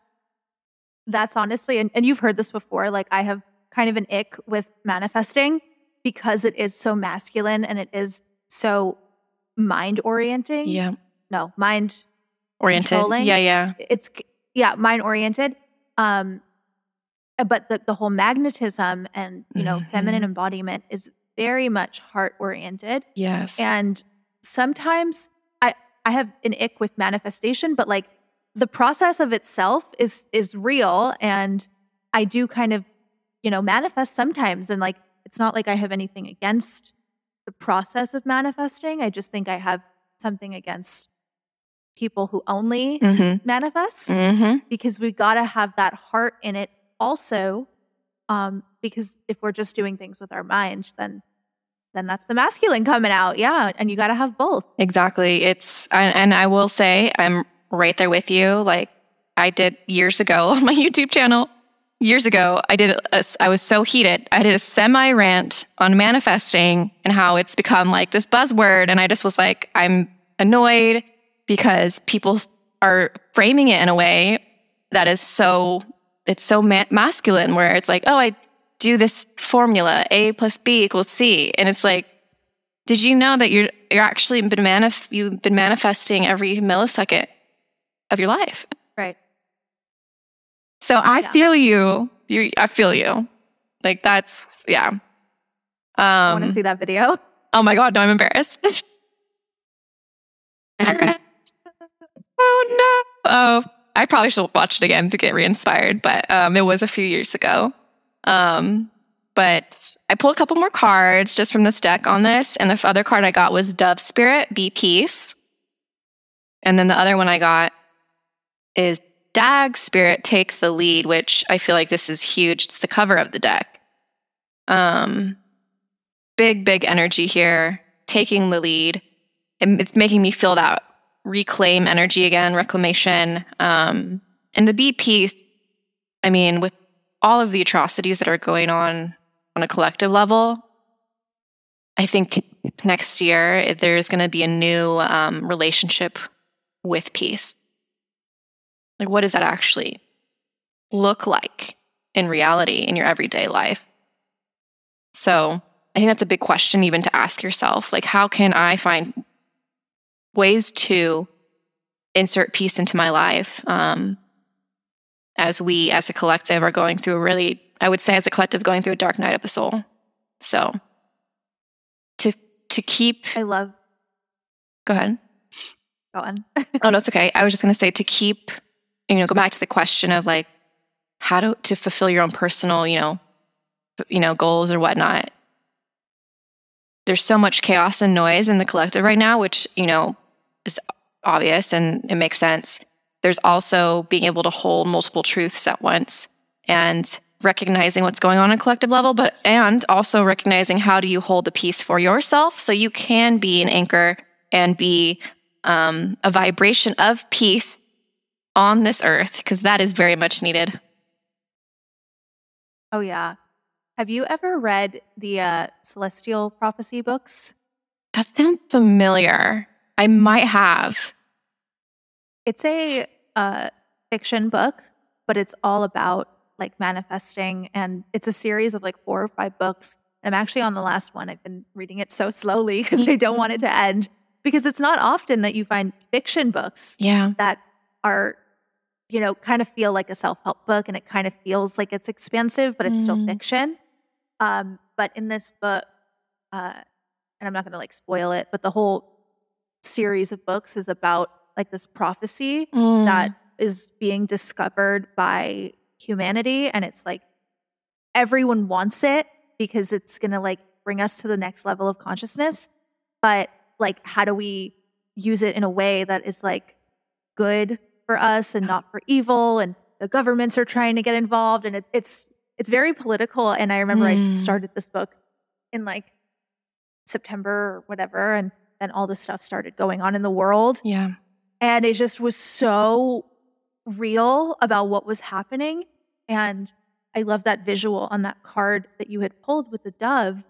Speaker 1: that's honestly and, and you've heard this before, like I have kind of an ick with manifesting because it is so masculine and it is so mind orienting.
Speaker 2: Yeah.
Speaker 1: No, mind
Speaker 2: oriented. Yeah, yeah.
Speaker 1: It's yeah, mind oriented. Um but the, the whole magnetism and you know mm-hmm. feminine embodiment is very much heart oriented
Speaker 2: yes
Speaker 1: and sometimes i i have an ick with manifestation but like the process of itself is is real and I do kind of, you know, manifest sometimes and like it's not like I have anything against the process of manifesting. I just think I have something against people who only mm-hmm. manifest mm-hmm. because we got to have that heart in it also um because if we're just doing things with our mind then then that's the masculine coming out. Yeah, and you got to have both.
Speaker 2: Exactly. It's and, and I will say I'm right there with you. Like I did years ago on my YouTube channel. Years ago, I did. A, I was so heated. I did a semi rant on manifesting and how it's become like this buzzword. And I just was like, I'm annoyed because people are framing it in a way that is so it's so ma- masculine, where it's like, oh, I do this formula A plus B equals C, and it's like, did you know that you're you're actually been manif- you've been manifesting every millisecond of your life.
Speaker 1: Right.
Speaker 2: So I yeah. feel you. You I feel you. Like that's yeah. Um
Speaker 1: I want to see that video.
Speaker 2: Oh my God, no, I'm embarrassed. oh no. Oh, I probably should watch it again to get re-inspired, but um, it was a few years ago. Um, but I pulled a couple more cards just from this deck on this, and the other card I got was Dove Spirit, Be Peace. And then the other one I got is Dag Spirit, Take the Lead, which I feel like this is huge. It's the cover of the deck. Um, big, big energy here, taking the lead. It's making me feel that reclaim energy again, reclamation. Um, and the BP, I mean, with all of the atrocities that are going on on a collective level, I think next year there's going to be a new um, relationship with peace. Like, what does that actually look like in reality in your everyday life? So, I think that's a big question, even to ask yourself. Like, how can I find ways to insert peace into my life um, as we, as a collective, are going through a really, I would say, as a collective, going through a dark night of the soul. So, to to keep,
Speaker 1: I love.
Speaker 2: Go ahead.
Speaker 1: Go on.
Speaker 2: oh no, it's okay. I was just going to say to keep, you know, go back to the question of like how to to fulfill your own personal, you know, you know, goals or whatnot there's so much chaos and noise in the collective right now, which, you know, is obvious and it makes sense. There's also being able to hold multiple truths at once and recognizing what's going on at a collective level, but and also recognizing how do you hold the peace for yourself so you can be an anchor and be um, a vibration of peace on this earth, because that is very much needed.
Speaker 1: Oh, yeah. Have you ever read the uh, Celestial Prophecy books?
Speaker 2: That sounds familiar. I might have.
Speaker 1: It's a uh, fiction book, but it's all about like manifesting, and it's a series of like four or five books. I'm actually on the last one. I've been reading it so slowly because I don't want it to end because it's not often that you find fiction books
Speaker 2: yeah.
Speaker 1: that are you know kind of feel like a self-help book and it kind of feels like it's expansive but it's mm. still fiction um, but in this book, uh, and I'm not going to like spoil it, but the whole series of books is about like this prophecy mm. that is being discovered by humanity. And it's like everyone wants it because it's going to like bring us to the next level of consciousness. But like, how do we use it in a way that is like good for us and not for evil? And the governments are trying to get involved. And it, it's, it's very political. And I remember mm. I hmm. started this book in like September or whatever, and then all this stuff started going on in the world.
Speaker 2: Yeah.
Speaker 1: And it just was so real about what was happening. And I love that visual on that card that you had pulled with the dove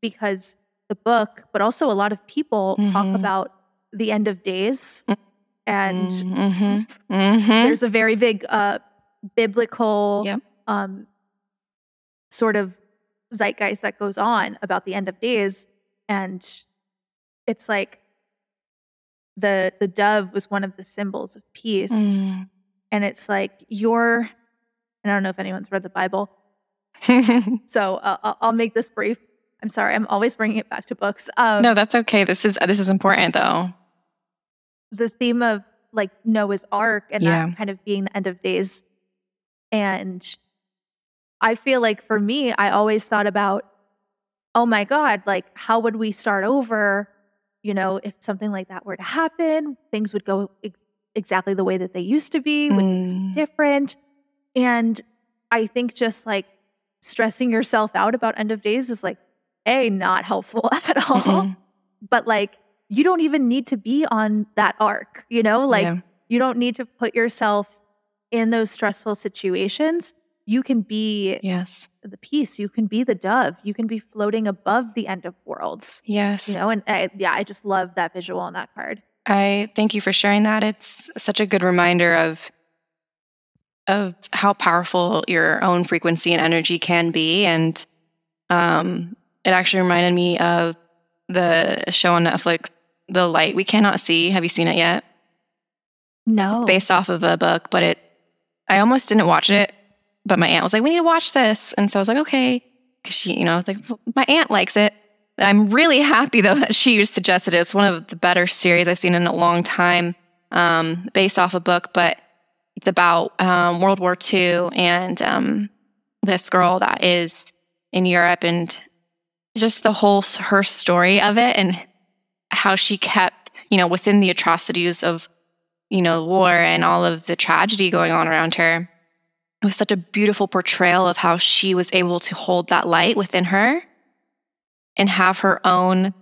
Speaker 1: because the book, but also a lot of people mm-hmm. talk about the end of days. And mm-hmm. Mm-hmm. there's a very big uh, biblical yep. um, sort of zeitgeist that goes on about the end of days and it's like the the dove was one of the symbols of peace mm. and it's like you're i don't know if anyone's read the bible so uh, i'll make this brief i'm sorry i'm always bringing it back to books
Speaker 2: um, no that's okay this is this is important though
Speaker 1: the theme of like noah's ark and yeah. that kind of being the end of days and I feel like for me, I always thought about, oh my God, like, how would we start over? You know, if something like that were to happen, things would go ex- exactly the way that they used to be, would mm. be different. And I think just like stressing yourself out about end of days is like, A, not helpful at all. mm But like, you don't even need to be on that ark, you know? Like, yeah. you don't need to put yourself in those stressful situations. You can be
Speaker 2: yes.
Speaker 1: the peace. You can be the dove. You can be floating above the end of worlds.
Speaker 2: Yes.
Speaker 1: You know? And I, yeah i just love that visual on that card.
Speaker 2: I thank you for sharing that. It's such a good reminder of of how powerful your own frequency and energy can be. And um it actually reminded me of the show on netflix the light we cannot see have you seen it yet
Speaker 1: no
Speaker 2: based off of a book but it i almost didn't watch it but my aunt was like, we need to watch this. And so I was like, okay. Cause she, you know, I was like, my aunt likes it. I'm really happy though that she suggested it. It's one of the better series I've seen in a long time, um, based off a book, but it's about um, World War II and um, this girl that is in Europe and just the whole her story of it and how she kept, you know, within the atrocities of, you know, war and all of the tragedy going on around her. It was such a beautiful portrayal of how she was able to hold that light within her and have her own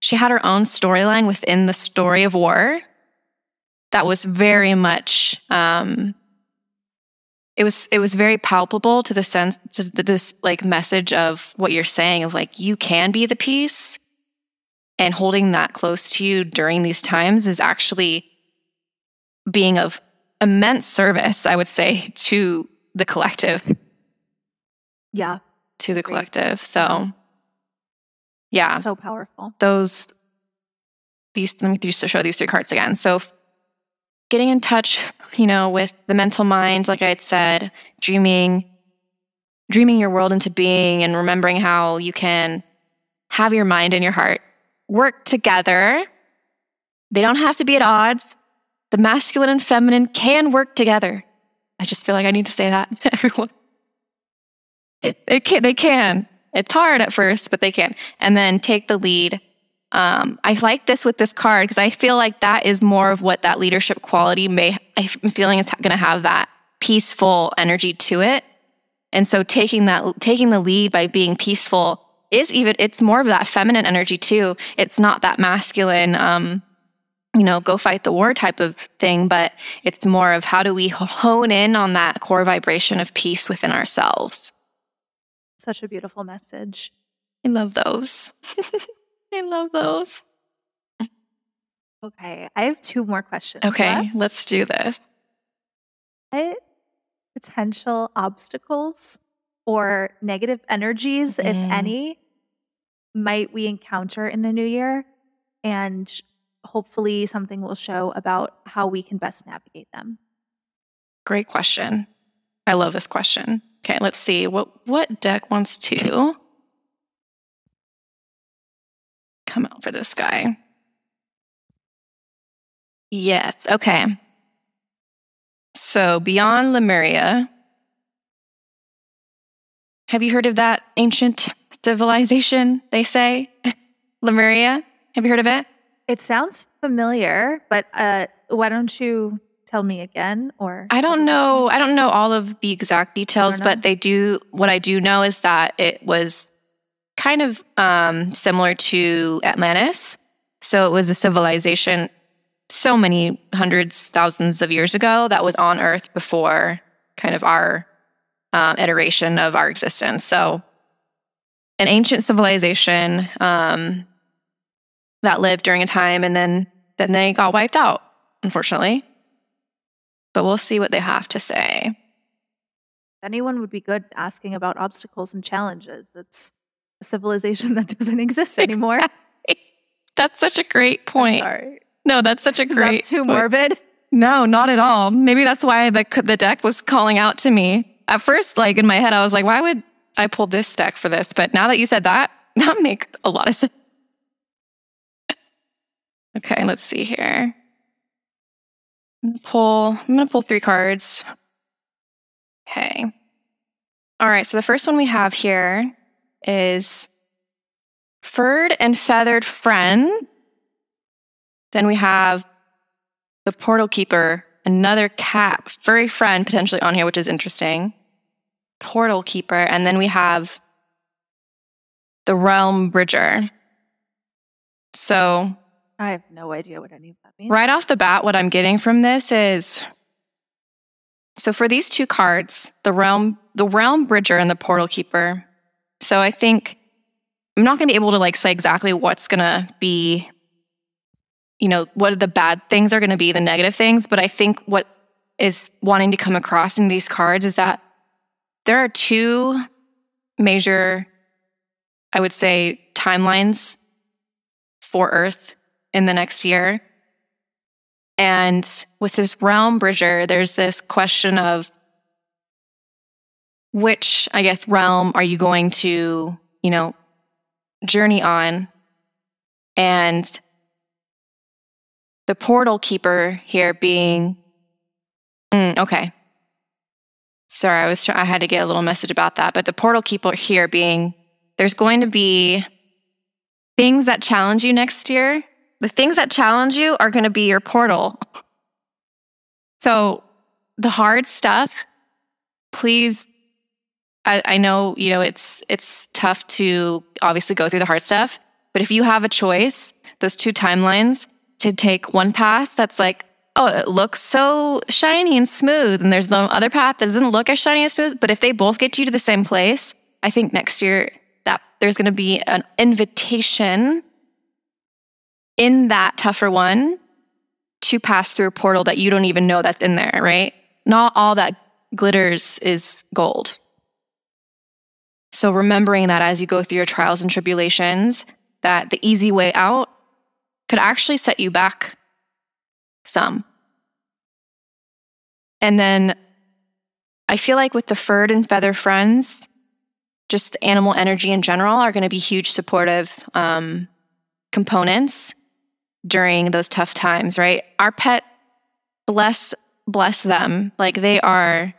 Speaker 2: she had her own storyline within the story of war that was very much um it was it was very palpable to the sense to the, this like message of what you're saying of like you can be the peace and holding that close to you during these times is actually being of immense service i would say to the collective.
Speaker 1: Yeah.
Speaker 2: to the collective. So yeah.
Speaker 1: So powerful.
Speaker 2: those these let me just show these three cards again. So getting in touch you know with the mental mind like i had said dreaming dreaming your world into being and remembering how you can have your mind and your heart work together. They don't have to be at odds. The masculine and feminine can work together. I just feel like i need to say that to everyone. It can, they can. It's hard at first but they can. And then take the lead. Um, I like this with this card because I feel like that is more of what that leadership quality may, I'm feeling is going to have that peaceful energy to it. And so taking that, taking the lead by being peaceful is even, it's more of that feminine energy too. It's not that masculine, um, you know, go fight the war type of thing, but it's more of how do we hone in on that core vibration of peace within ourselves.
Speaker 1: Such a beautiful message.
Speaker 2: I love those. I love those.
Speaker 1: Okay. I have two more questions.
Speaker 2: Okay,
Speaker 1: left.
Speaker 2: let's do this.
Speaker 1: What potential obstacles or negative energies, if
Speaker 2: Mhm.
Speaker 1: any, might we encounter in the new year? And hopefully something will show about how we can best navigate them.
Speaker 2: Great question. I love this question. Okay, let's see what what deck wants to come out for this guy. Yes. Okay. So beyond Lemuria, have you heard of that ancient civilization? They say Lemuria. Have you heard of it?
Speaker 1: It sounds familiar, but uh, why don't you tell me again? Or
Speaker 2: I don't know. I don't know all of the exact details, but they do. What I do know is that it was kind of um, similar to Atlantis. So it was a civilization so many hundreds, thousands of years ago that was on Earth before kind of our um, iteration of our existence. So an ancient civilization um, that lived during a time, and then then they got wiped out, unfortunately but we'll see what they have to say.
Speaker 1: anyone would be good asking about obstacles and challenges. It's a civilization that doesn't exist anymore.
Speaker 2: That's such a great
Speaker 1: I'm
Speaker 2: point.
Speaker 1: sorry.
Speaker 2: No, that's such a
Speaker 1: Is
Speaker 2: great
Speaker 1: that too
Speaker 2: point.
Speaker 1: morbid?
Speaker 2: No, not at all. Maybe that's why the the deck was calling out to me. At first, like in my head, I was like, why would I pull this deck for this? But now that you said that, that makes a lot of sense. Okay, let's see here. Pull, I'm gonna pull three cards. Okay. All right, so the first one we have here is Furred and Feathered Friend. Then we have the Portal Keeper, another cat, furry friend potentially on here, which is interesting. Portal Keeper. And then we have the Realm Bridger. So,
Speaker 1: I have no idea what any of that means.
Speaker 2: right off the bat, what I'm getting from this is so for these two cards, the Realm, the Realm Bridger and the Portal Keeper. So I think I'm not going to be able to like say exactly what's going to be you know, what the bad things are going to be, the negative things. But I think what is wanting to come across in these cards is that there are two major, I would say, timelines for Earth in the next year. And with this realm bridger, there's this question of which, I guess, realm are you going to, you know, journey on. And the portal keeper here being, mm, okay. Sorry, I was, I had to get a little message about that. But the portal keeper here being, there's going to be things that challenge you next year. The things that challenge you are going to be your portal. So the hard stuff, please I, I know, you know, it's it's tough to obviously go through the hard stuff, but if you have a choice, those two timelines to take one path that's like, oh, it looks so shiny and smooth, and there's the other path that doesn't look as shiny and smooth, but if they both get you to the same place, I think next year that there's going to be an invitation in that tougher one to pass through a portal that you don't even know that's in there, right? Not all that glitters is gold. So remembering that as you go through your trials and tribulations, that the easy way out could actually set you back some. And then I feel like with the furred and feather friends, just animal energy in general are going to be huge supportive um, components during those tough times, right? Our pet, bless bless them, like they are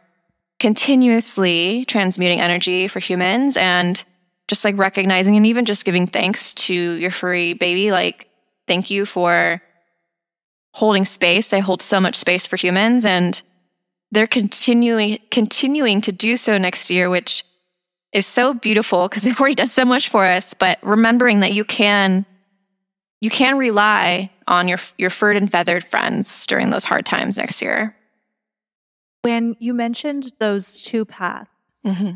Speaker 2: continuously transmuting energy for humans and just like recognizing and even just giving thanks to your furry baby. Like, thank you for holding space. They hold so much space for humans and they're continuing continuing to do so next year, which is so beautiful because they've already done so much for us. But remembering that you can you can rely on your your furred and feathered friends during those hard times next year.
Speaker 1: When you mentioned those two paths, mm-hmm.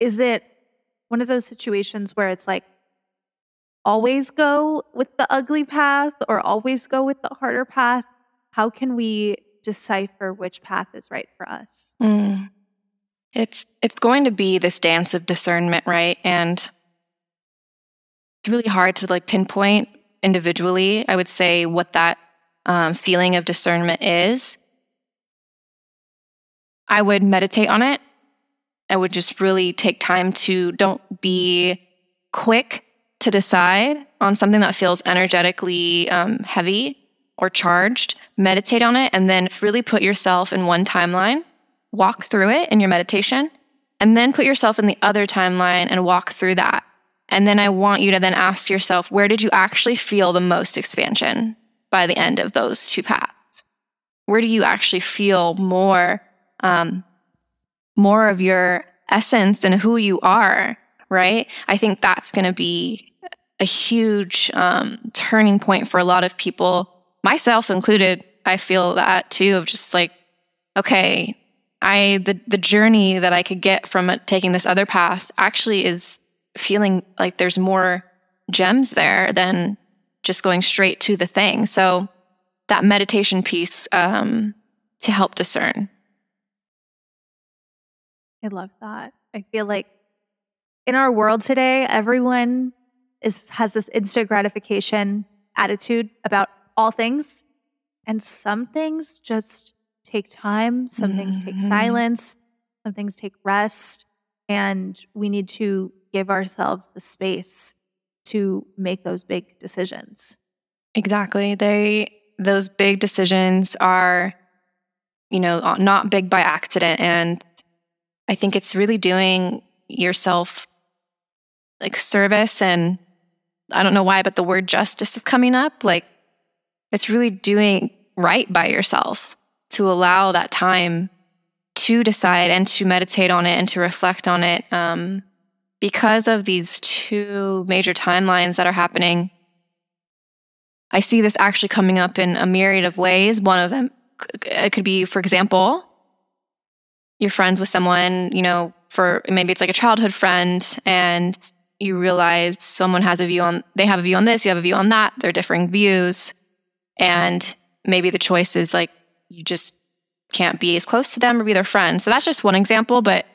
Speaker 1: is it one of those situations where it's like always go with the ugly path or always go with the harder path? How can we decipher which path is right for us? Mm.
Speaker 2: It's it's going to be this dance of discernment, right? And it's really hard to like pinpoint individually. I would say what that um, feeling of discernment is. I would meditate on it. I would just really take time to don't be quick to decide on something that feels energetically um, heavy or charged. Meditate on it and then really put yourself in one timeline, walk through it in your meditation, and then put yourself in the other timeline and walk through that. And then I want you to then ask yourself, where did you actually feel the most expansion by the end of those two paths? Where do you actually feel more um, more of your essence and who you are, right? I think that's going to be a huge um, turning point for a lot of people, myself included. I feel that too, of just like, okay, I the the journey that I could get from taking this other path actually is feeling like there's more gems there than just going straight to the thing. So that meditation piece um, to help discern
Speaker 1: I love that. I feel like in our world today, everyone is has this instant gratification attitude about all things. And some things just take time, some mm-hmm. things take mm-hmm. silence, some things take rest. And we need to give ourselves the space to make those big decisions.
Speaker 2: Exactly. They those big decisions are you know not big by accident and I think it's really doing yourself like service and I don't know why, but the word justice is coming up. Like it's really doing right by yourself to allow that time to decide and to meditate on it and to reflect on it. Um, because of these two major timelines that are happening, I see this actually coming up in a myriad of ways. One of them, it could be, for example, you're friends with someone, you know, for maybe it's like a childhood friend and you realize someone has a view on they have a view on this, you have a view on that, they're differing views and maybe the choice is like you just can't be as close to them or be their friend. So that's just one example, but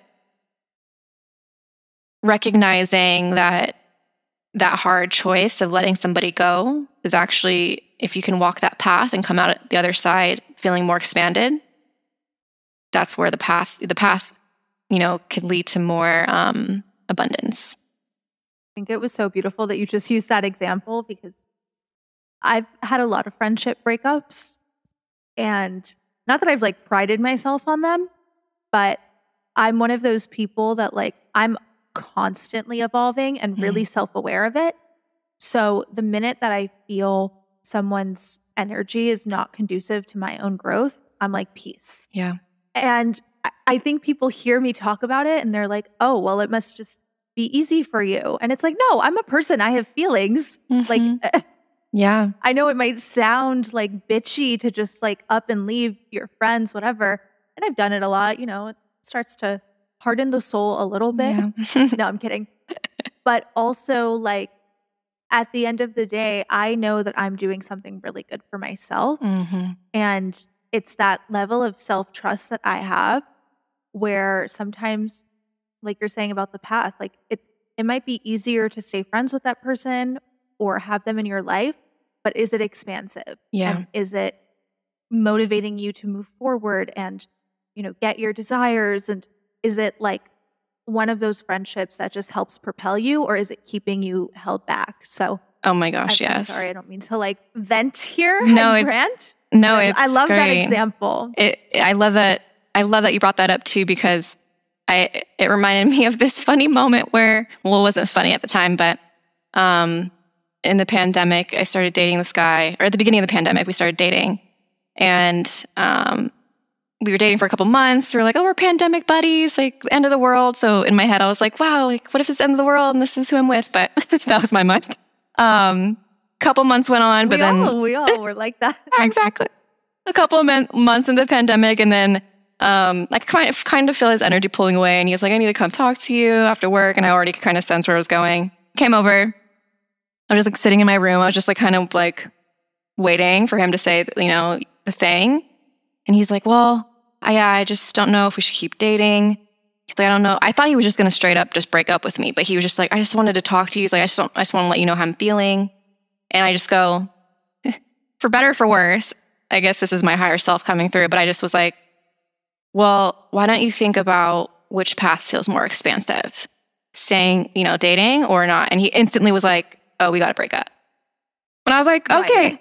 Speaker 2: recognizing that that hard choice of letting somebody go is actually if you can walk that path and come out the other side feeling more expanded that's where the path the path you know can lead to more um, abundance i
Speaker 1: think it was so beautiful that you just used that example because I've had a lot of friendship breakups and not that I've like prided myself on them, but I'm one of those people that like I'm constantly evolving and really mm. self aware of it. So the minute that I feel someone's energy is not conducive to my own growth, I'm like, peace.
Speaker 2: Yeah.
Speaker 1: And I think people hear me talk about it and they're like, oh, well, it must just be easy for you. And it's like, no, I'm a person. I have feelings. Mm-hmm. Like,
Speaker 2: yeah.
Speaker 1: I know it might sound like bitchy to just like up and leave your friends, whatever. And I've done it a lot. You know, it starts to harden the soul a little bit. Yeah. no, I'm kidding. But also, like, at the end of the day, I know that I'm doing something really good for myself. Mm-hmm. And it's that level of self trust that I have where sometimes, like you're saying about the path, like it, it might be easier to stay friends with that person or have them in your life, but is it expansive?
Speaker 2: Yeah.
Speaker 1: And is it motivating you to move forward and, you know, get your desires? And is it like one of those friendships that just helps propel you or is it keeping you held back? So,
Speaker 2: oh my gosh,
Speaker 1: I'm,
Speaker 2: yes.
Speaker 1: I'm sorry, I don't mean to like vent here. No, it's, rant.
Speaker 2: No, it's
Speaker 1: I love
Speaker 2: great.
Speaker 1: that example.
Speaker 2: It, I love that. I love that you brought that up too because I it reminded me of this funny moment where well, it wasn't funny at the time, but um, in the pandemic, I started dating this guy, or at the beginning of the pandemic, we started dating, and um, we were dating for a couple months. We were like, oh, we're pandemic buddies, like end of the world. So in my head, I was like, wow, like what if it's end of the world and this is who I'm with? But that was my mind. Um, couple months went on, but
Speaker 1: we
Speaker 2: then
Speaker 1: all, we all were like that.
Speaker 2: exactly. A couple of men, months into the pandemic, and then um, I kind of kind of feel his energy pulling away, and he's like, "I need to come talk to you after work," and I already kind of sense where I was going. Came over. I was just like sitting in my room. I was just like kind of like waiting for him to say, you know, the thing, and he's like, "Well, I I just don't know if we should keep dating." He's like, I don't know. I thought he was just gonna straight up just break up with me, but he was just like, I just wanted to talk to you. He's like, I just don't, I just want to let you know how I'm feeling. And I just go, for better for worse, I guess this is my higher self coming through, but I just was like, well, why don't you think about which path feels more expansive? Staying, you know, dating or not? And he instantly was like, oh, we got to break up. And I was like, okay.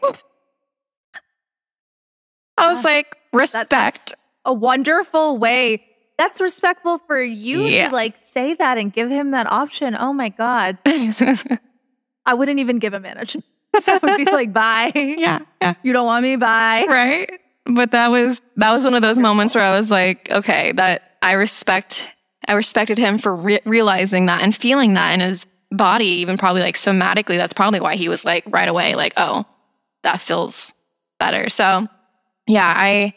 Speaker 2: I was like, respect. That's
Speaker 1: a wonderful way. That's respectful for you yeah. to like say that and give him that option. Oh my God. I wouldn't even give him management. I would be like, bye.
Speaker 2: Yeah, yeah.
Speaker 1: You don't want me? Bye.
Speaker 2: Right. But that was that was one of those moments where I was like, okay, that I respect. I respected him for re- realizing that and feeling that in his body, even probably like somatically. That's probably why he was like right away, like, oh, that feels better. So, yeah, I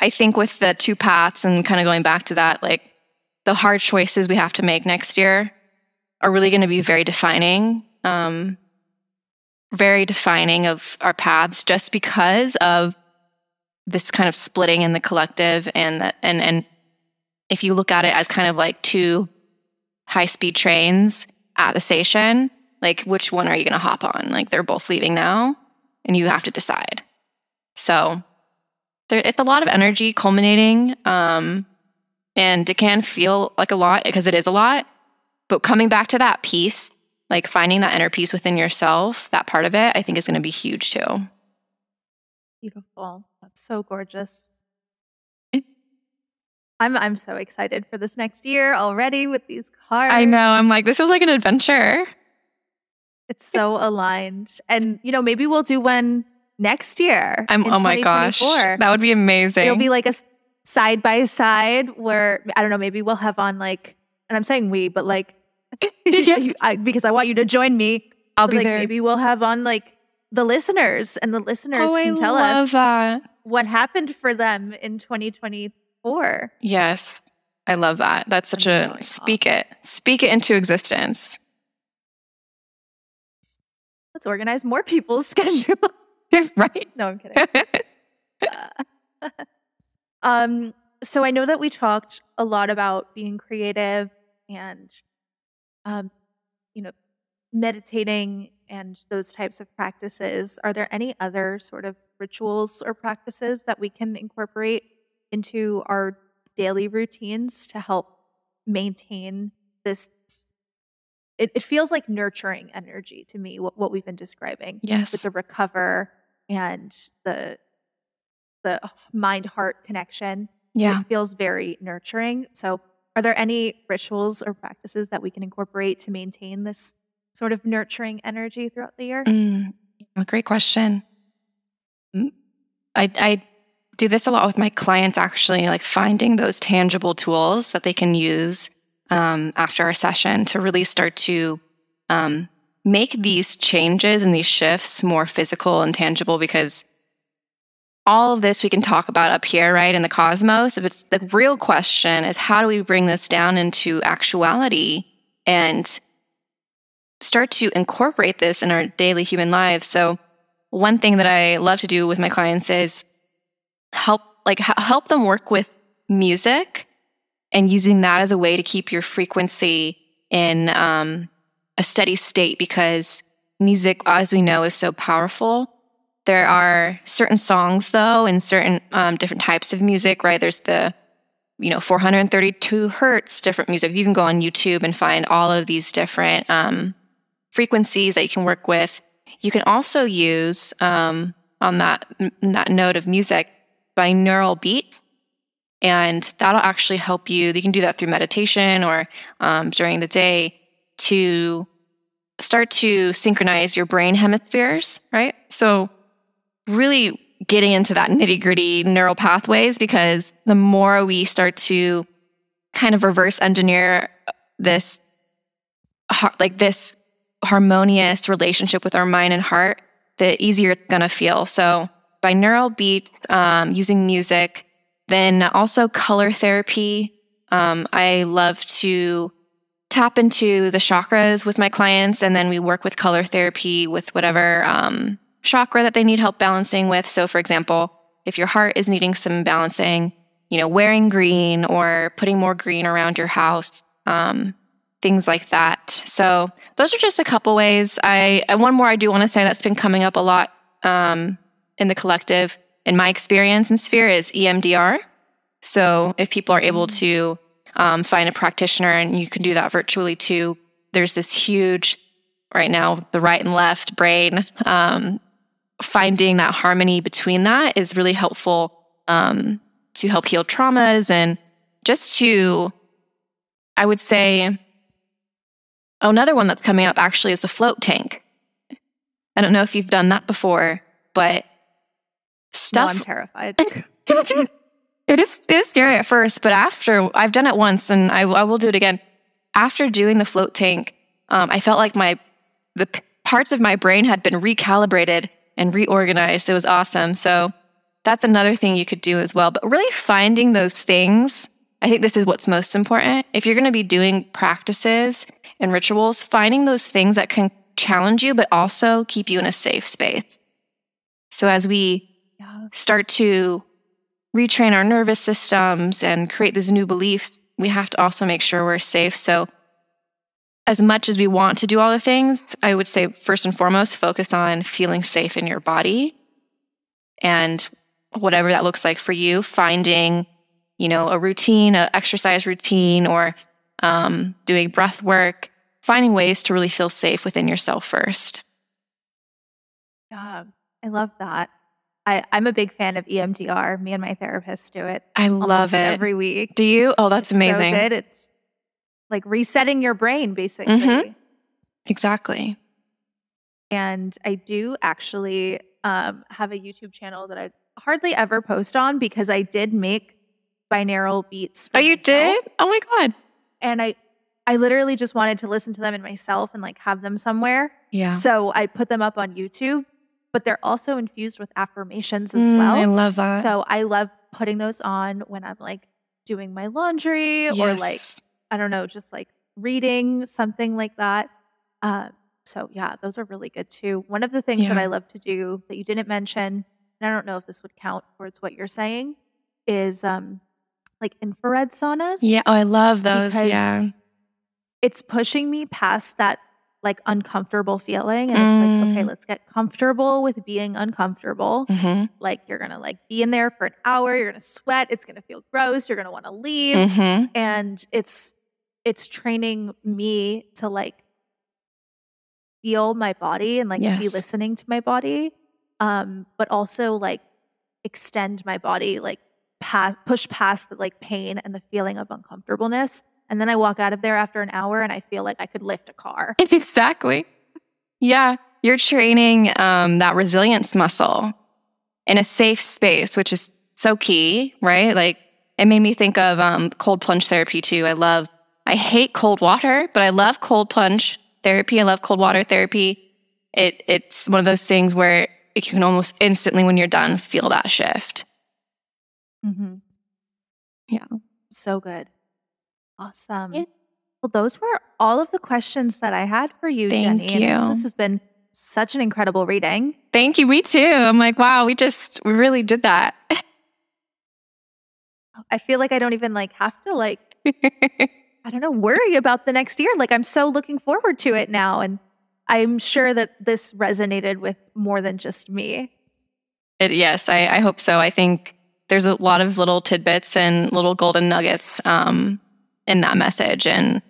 Speaker 2: I think with the two paths and kind of going back to that, like the hard choices we have to make next year are really going to be very defining. Um, very defining of our paths just because of this kind of splitting in the collective and and and if you look at it as kind of like two high speed trains at the station like which one are you going to hop on like they're both leaving now and you have to decide so there, it's a lot of energy culminating um and it can feel like a lot because it is a lot but coming back to that piece like finding that inner peace within yourself, that part of it, I think is going to be huge too.
Speaker 1: Beautiful. That's so gorgeous. I'm I'm so excited for this next year already with these cards.
Speaker 2: I know. I'm like, this is like an adventure.
Speaker 1: It's so aligned. And you know, maybe we'll do one next year.
Speaker 2: I'm oh my gosh. That would be amazing.
Speaker 1: It'll be like a side by side where I don't know, maybe we'll have on like and I'm saying we, but like yes. I, because I want you to join me.
Speaker 2: I'll be
Speaker 1: like,
Speaker 2: there.
Speaker 1: Maybe we'll have on like the listeners, and the listeners oh, can I tell us
Speaker 2: that.
Speaker 1: what happened for them in 2024.
Speaker 2: Yes, I love that. That's such I'm a speak off. it, speak it into existence.
Speaker 1: Let's organize more people's schedule.
Speaker 2: right?
Speaker 1: No, I'm kidding. uh, um, so I know that we talked a lot about being creative and um, you know, meditating and those types of practices, are there any other sort of rituals or practices that we can incorporate into our daily routines to help maintain this it, it feels like nurturing energy to me, what, what we've been describing
Speaker 2: Yes.
Speaker 1: with the recover and the the mind heart connection.
Speaker 2: yeah.
Speaker 1: It feels very nurturing. So, are there any rituals or practices that we can incorporate to maintain this sort of nurturing energy throughout the year?
Speaker 2: Mm, great question. Mm, I, I do this a lot with my clients, actually, like finding those tangible tools that they can use um, after our session to really start to um, make these changes and these shifts more physical and tangible because all of this we can talk about up here, right, in the cosmos. If it's the real question is how do we bring this down into actuality and start to incorporate this in our daily human lives. So, one thing that I love to do with my clients is help like help them work with music and using that as a way to keep your frequency in um, a steady state because music, as we know, is so powerful. There are certain songs, though, and certain um, different types of music, right? There's the you know 432 hertz different music you can go on youtube and find all of these different um, frequencies that you can work with you can also use um, on that that note of music binaural beats and that'll actually help you you can do that through meditation or um, during the day to start to synchronize your brain hemispheres right? So really getting into that nitty gritty neural pathways because the more we start to kind of reverse engineer this like this harmonious relationship with our mind and heart the easier it's going to feel. So binaural beats um, using music then also color therapy um, i love to tap into the chakras with my clients and then we work with color therapy with whatever um, chakra that they need help balancing with. So, for example, if your heart is needing some balancing, you know, wearing green or putting more green around your house, um, things like that. So, those are just a couple ways. I and one more I do want to say that's been coming up a lot um, in the collective, in my experience and sphere, is EMDR. So, if people are able to um, find a practitioner, and you can do that virtually too, there's this huge right now the right and left brain um, finding that harmony between that is really helpful um, to help heal traumas and just to, I would say, another one that's coming up actually is the float tank. I don't know if you've done that before, but stuff.
Speaker 1: No, I'm terrified.
Speaker 2: it is it is scary at first, but after I've done it once and I, I will do it again. After doing the float tank, um, I felt like my the p- parts of my brain had been recalibrated and reorganized. It was awesome. So that's another thing you could do as well. But really finding those things, I think this is what's most important. If you're going to be doing practices and rituals, finding those things that can challenge you, but also keep you in a safe space. So as we. Start to retrain our nervous systems and create these new beliefs, we have to also make sure we're safe. So as much as we want to do all the things, I would say first and foremost, focus on feeling safe in your body and whatever that looks like for you, finding, you know, a routine, an exercise routine, or um, doing breath work, finding ways to really feel safe within yourself first.
Speaker 1: Yeah, I love that. I, I'm a big fan of EMDR. Me and my therapist do it.
Speaker 2: I love it
Speaker 1: every week.
Speaker 2: Do you? Oh, that's
Speaker 1: It's
Speaker 2: amazing.
Speaker 1: So good. It's like resetting your brain, basically.
Speaker 2: Mhm. Exactly.
Speaker 1: And I do actually um, have a YouTube channel that I hardly ever post on because I did make binaural beats.
Speaker 2: Oh, you
Speaker 1: myself.
Speaker 2: did? Oh my God.
Speaker 1: And I, I literally just wanted to listen to them in myself and like have them somewhere.
Speaker 2: Yeah.
Speaker 1: So I put them up on YouTube, but they're also infused with affirmations as
Speaker 2: Mm,
Speaker 1: well.
Speaker 2: I love that.
Speaker 1: So I love putting those on when I'm like doing my laundry or like I don't know, just like reading something like that. Uh, so yeah, those are really good too. One of the things that I love to do that you didn't mention, and I don't know if this would count towards what you're saying, is um like infrared saunas.
Speaker 2: Yeah. Oh, I love those. Yeah.
Speaker 1: It's pushing me past that like uncomfortable feeling. And it's like, okay,
Speaker 2: Mm.
Speaker 1: let's get comfortable with being uncomfortable.
Speaker 2: hmm
Speaker 1: Like you're gonna like be in there for an hour, you're gonna sweat, it's gonna feel gross, you're gonna want to leave
Speaker 2: hmm
Speaker 1: and it's it's training me to like feel my body and like
Speaker 2: Yes.
Speaker 1: be listening to my body, um, but also like extend my body, like past, push past the like pain and the feeling of uncomfortableness. And then I walk out of there after an hour and I feel like I could lift a car.
Speaker 2: Exactly. Yeah. You're training um, that resilience muscle in a safe space, which is so key, right? Like it made me think of um, cold plunge therapy too. I love, I hate cold water, but I love cold plunge therapy. I love cold water therapy. It, it's one of those things where you can almost instantly, when you're done, feel that shift.
Speaker 1: Mm-hmm.
Speaker 2: Yeah.
Speaker 1: So good. Awesome.
Speaker 2: Yeah.
Speaker 1: Well, those were all of the questions that I had for you,
Speaker 2: Thank
Speaker 1: Jenny.
Speaker 2: you.
Speaker 1: This has been such an incredible reading.
Speaker 2: Thank you. Me too. I'm like, wow, we just, we really did that.
Speaker 1: I feel like I don't even like have to like I don't know, worry about the next year. Like I'm so looking forward to it now. And I'm sure that this resonated with more than just me.
Speaker 2: It, yes, I, I hope so. I think there's a lot of little tidbits and little golden nuggets um, in that message. And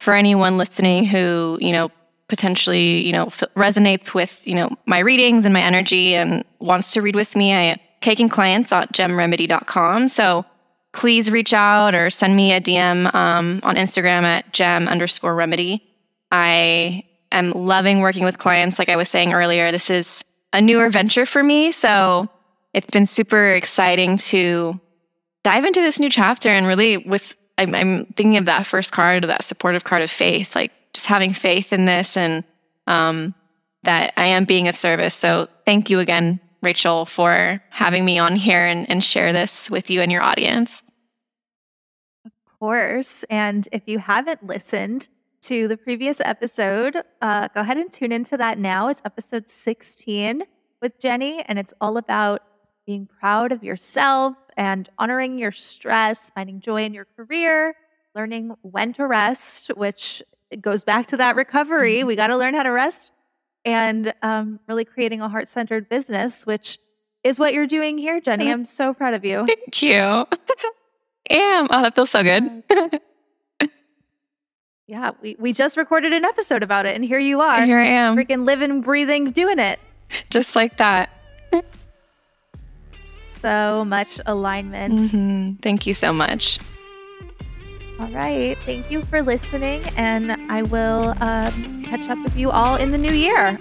Speaker 2: for anyone listening who, you know, potentially, you know, f- resonates with, you know, my readings and my energy and wants to read with me, I am taking clients at gemremedy.com. So please reach out or send me a DM um, on Instagram at gem underscore remedy. I am loving working with clients. Like I was saying earlier, this is a newer venture for me. So it's been super exciting to dive into this new chapter and really with, I'm, I'm thinking of that first card, that supportive card of faith, like just having faith in this and um, that I am being of service. So thank you again, Rachel, for having me on here and, and share this with you and your audience.
Speaker 1: Of course. And if you haven't listened to the previous episode, uh, go ahead and tune into that now. It's episode 16 with Jenny, and it's all about being proud of yourself and honoring your stress, finding joy in your career, learning when to rest, which goes back to that recovery. We got to learn how to rest, and um, really creating a heart centered business, which is what you're doing here, Jenny. I'm so proud of you.
Speaker 2: Thank you. Am. Oh, that feels so good.
Speaker 1: Yeah, we, we just recorded an episode about it, and here you are,
Speaker 2: Here I am,
Speaker 1: freaking living, breathing, doing it.
Speaker 2: just like that.
Speaker 1: So much alignment.
Speaker 2: Mhm. Thank you so much.
Speaker 1: All right. Thank you for listening, and I will um, catch up with you all in the new year.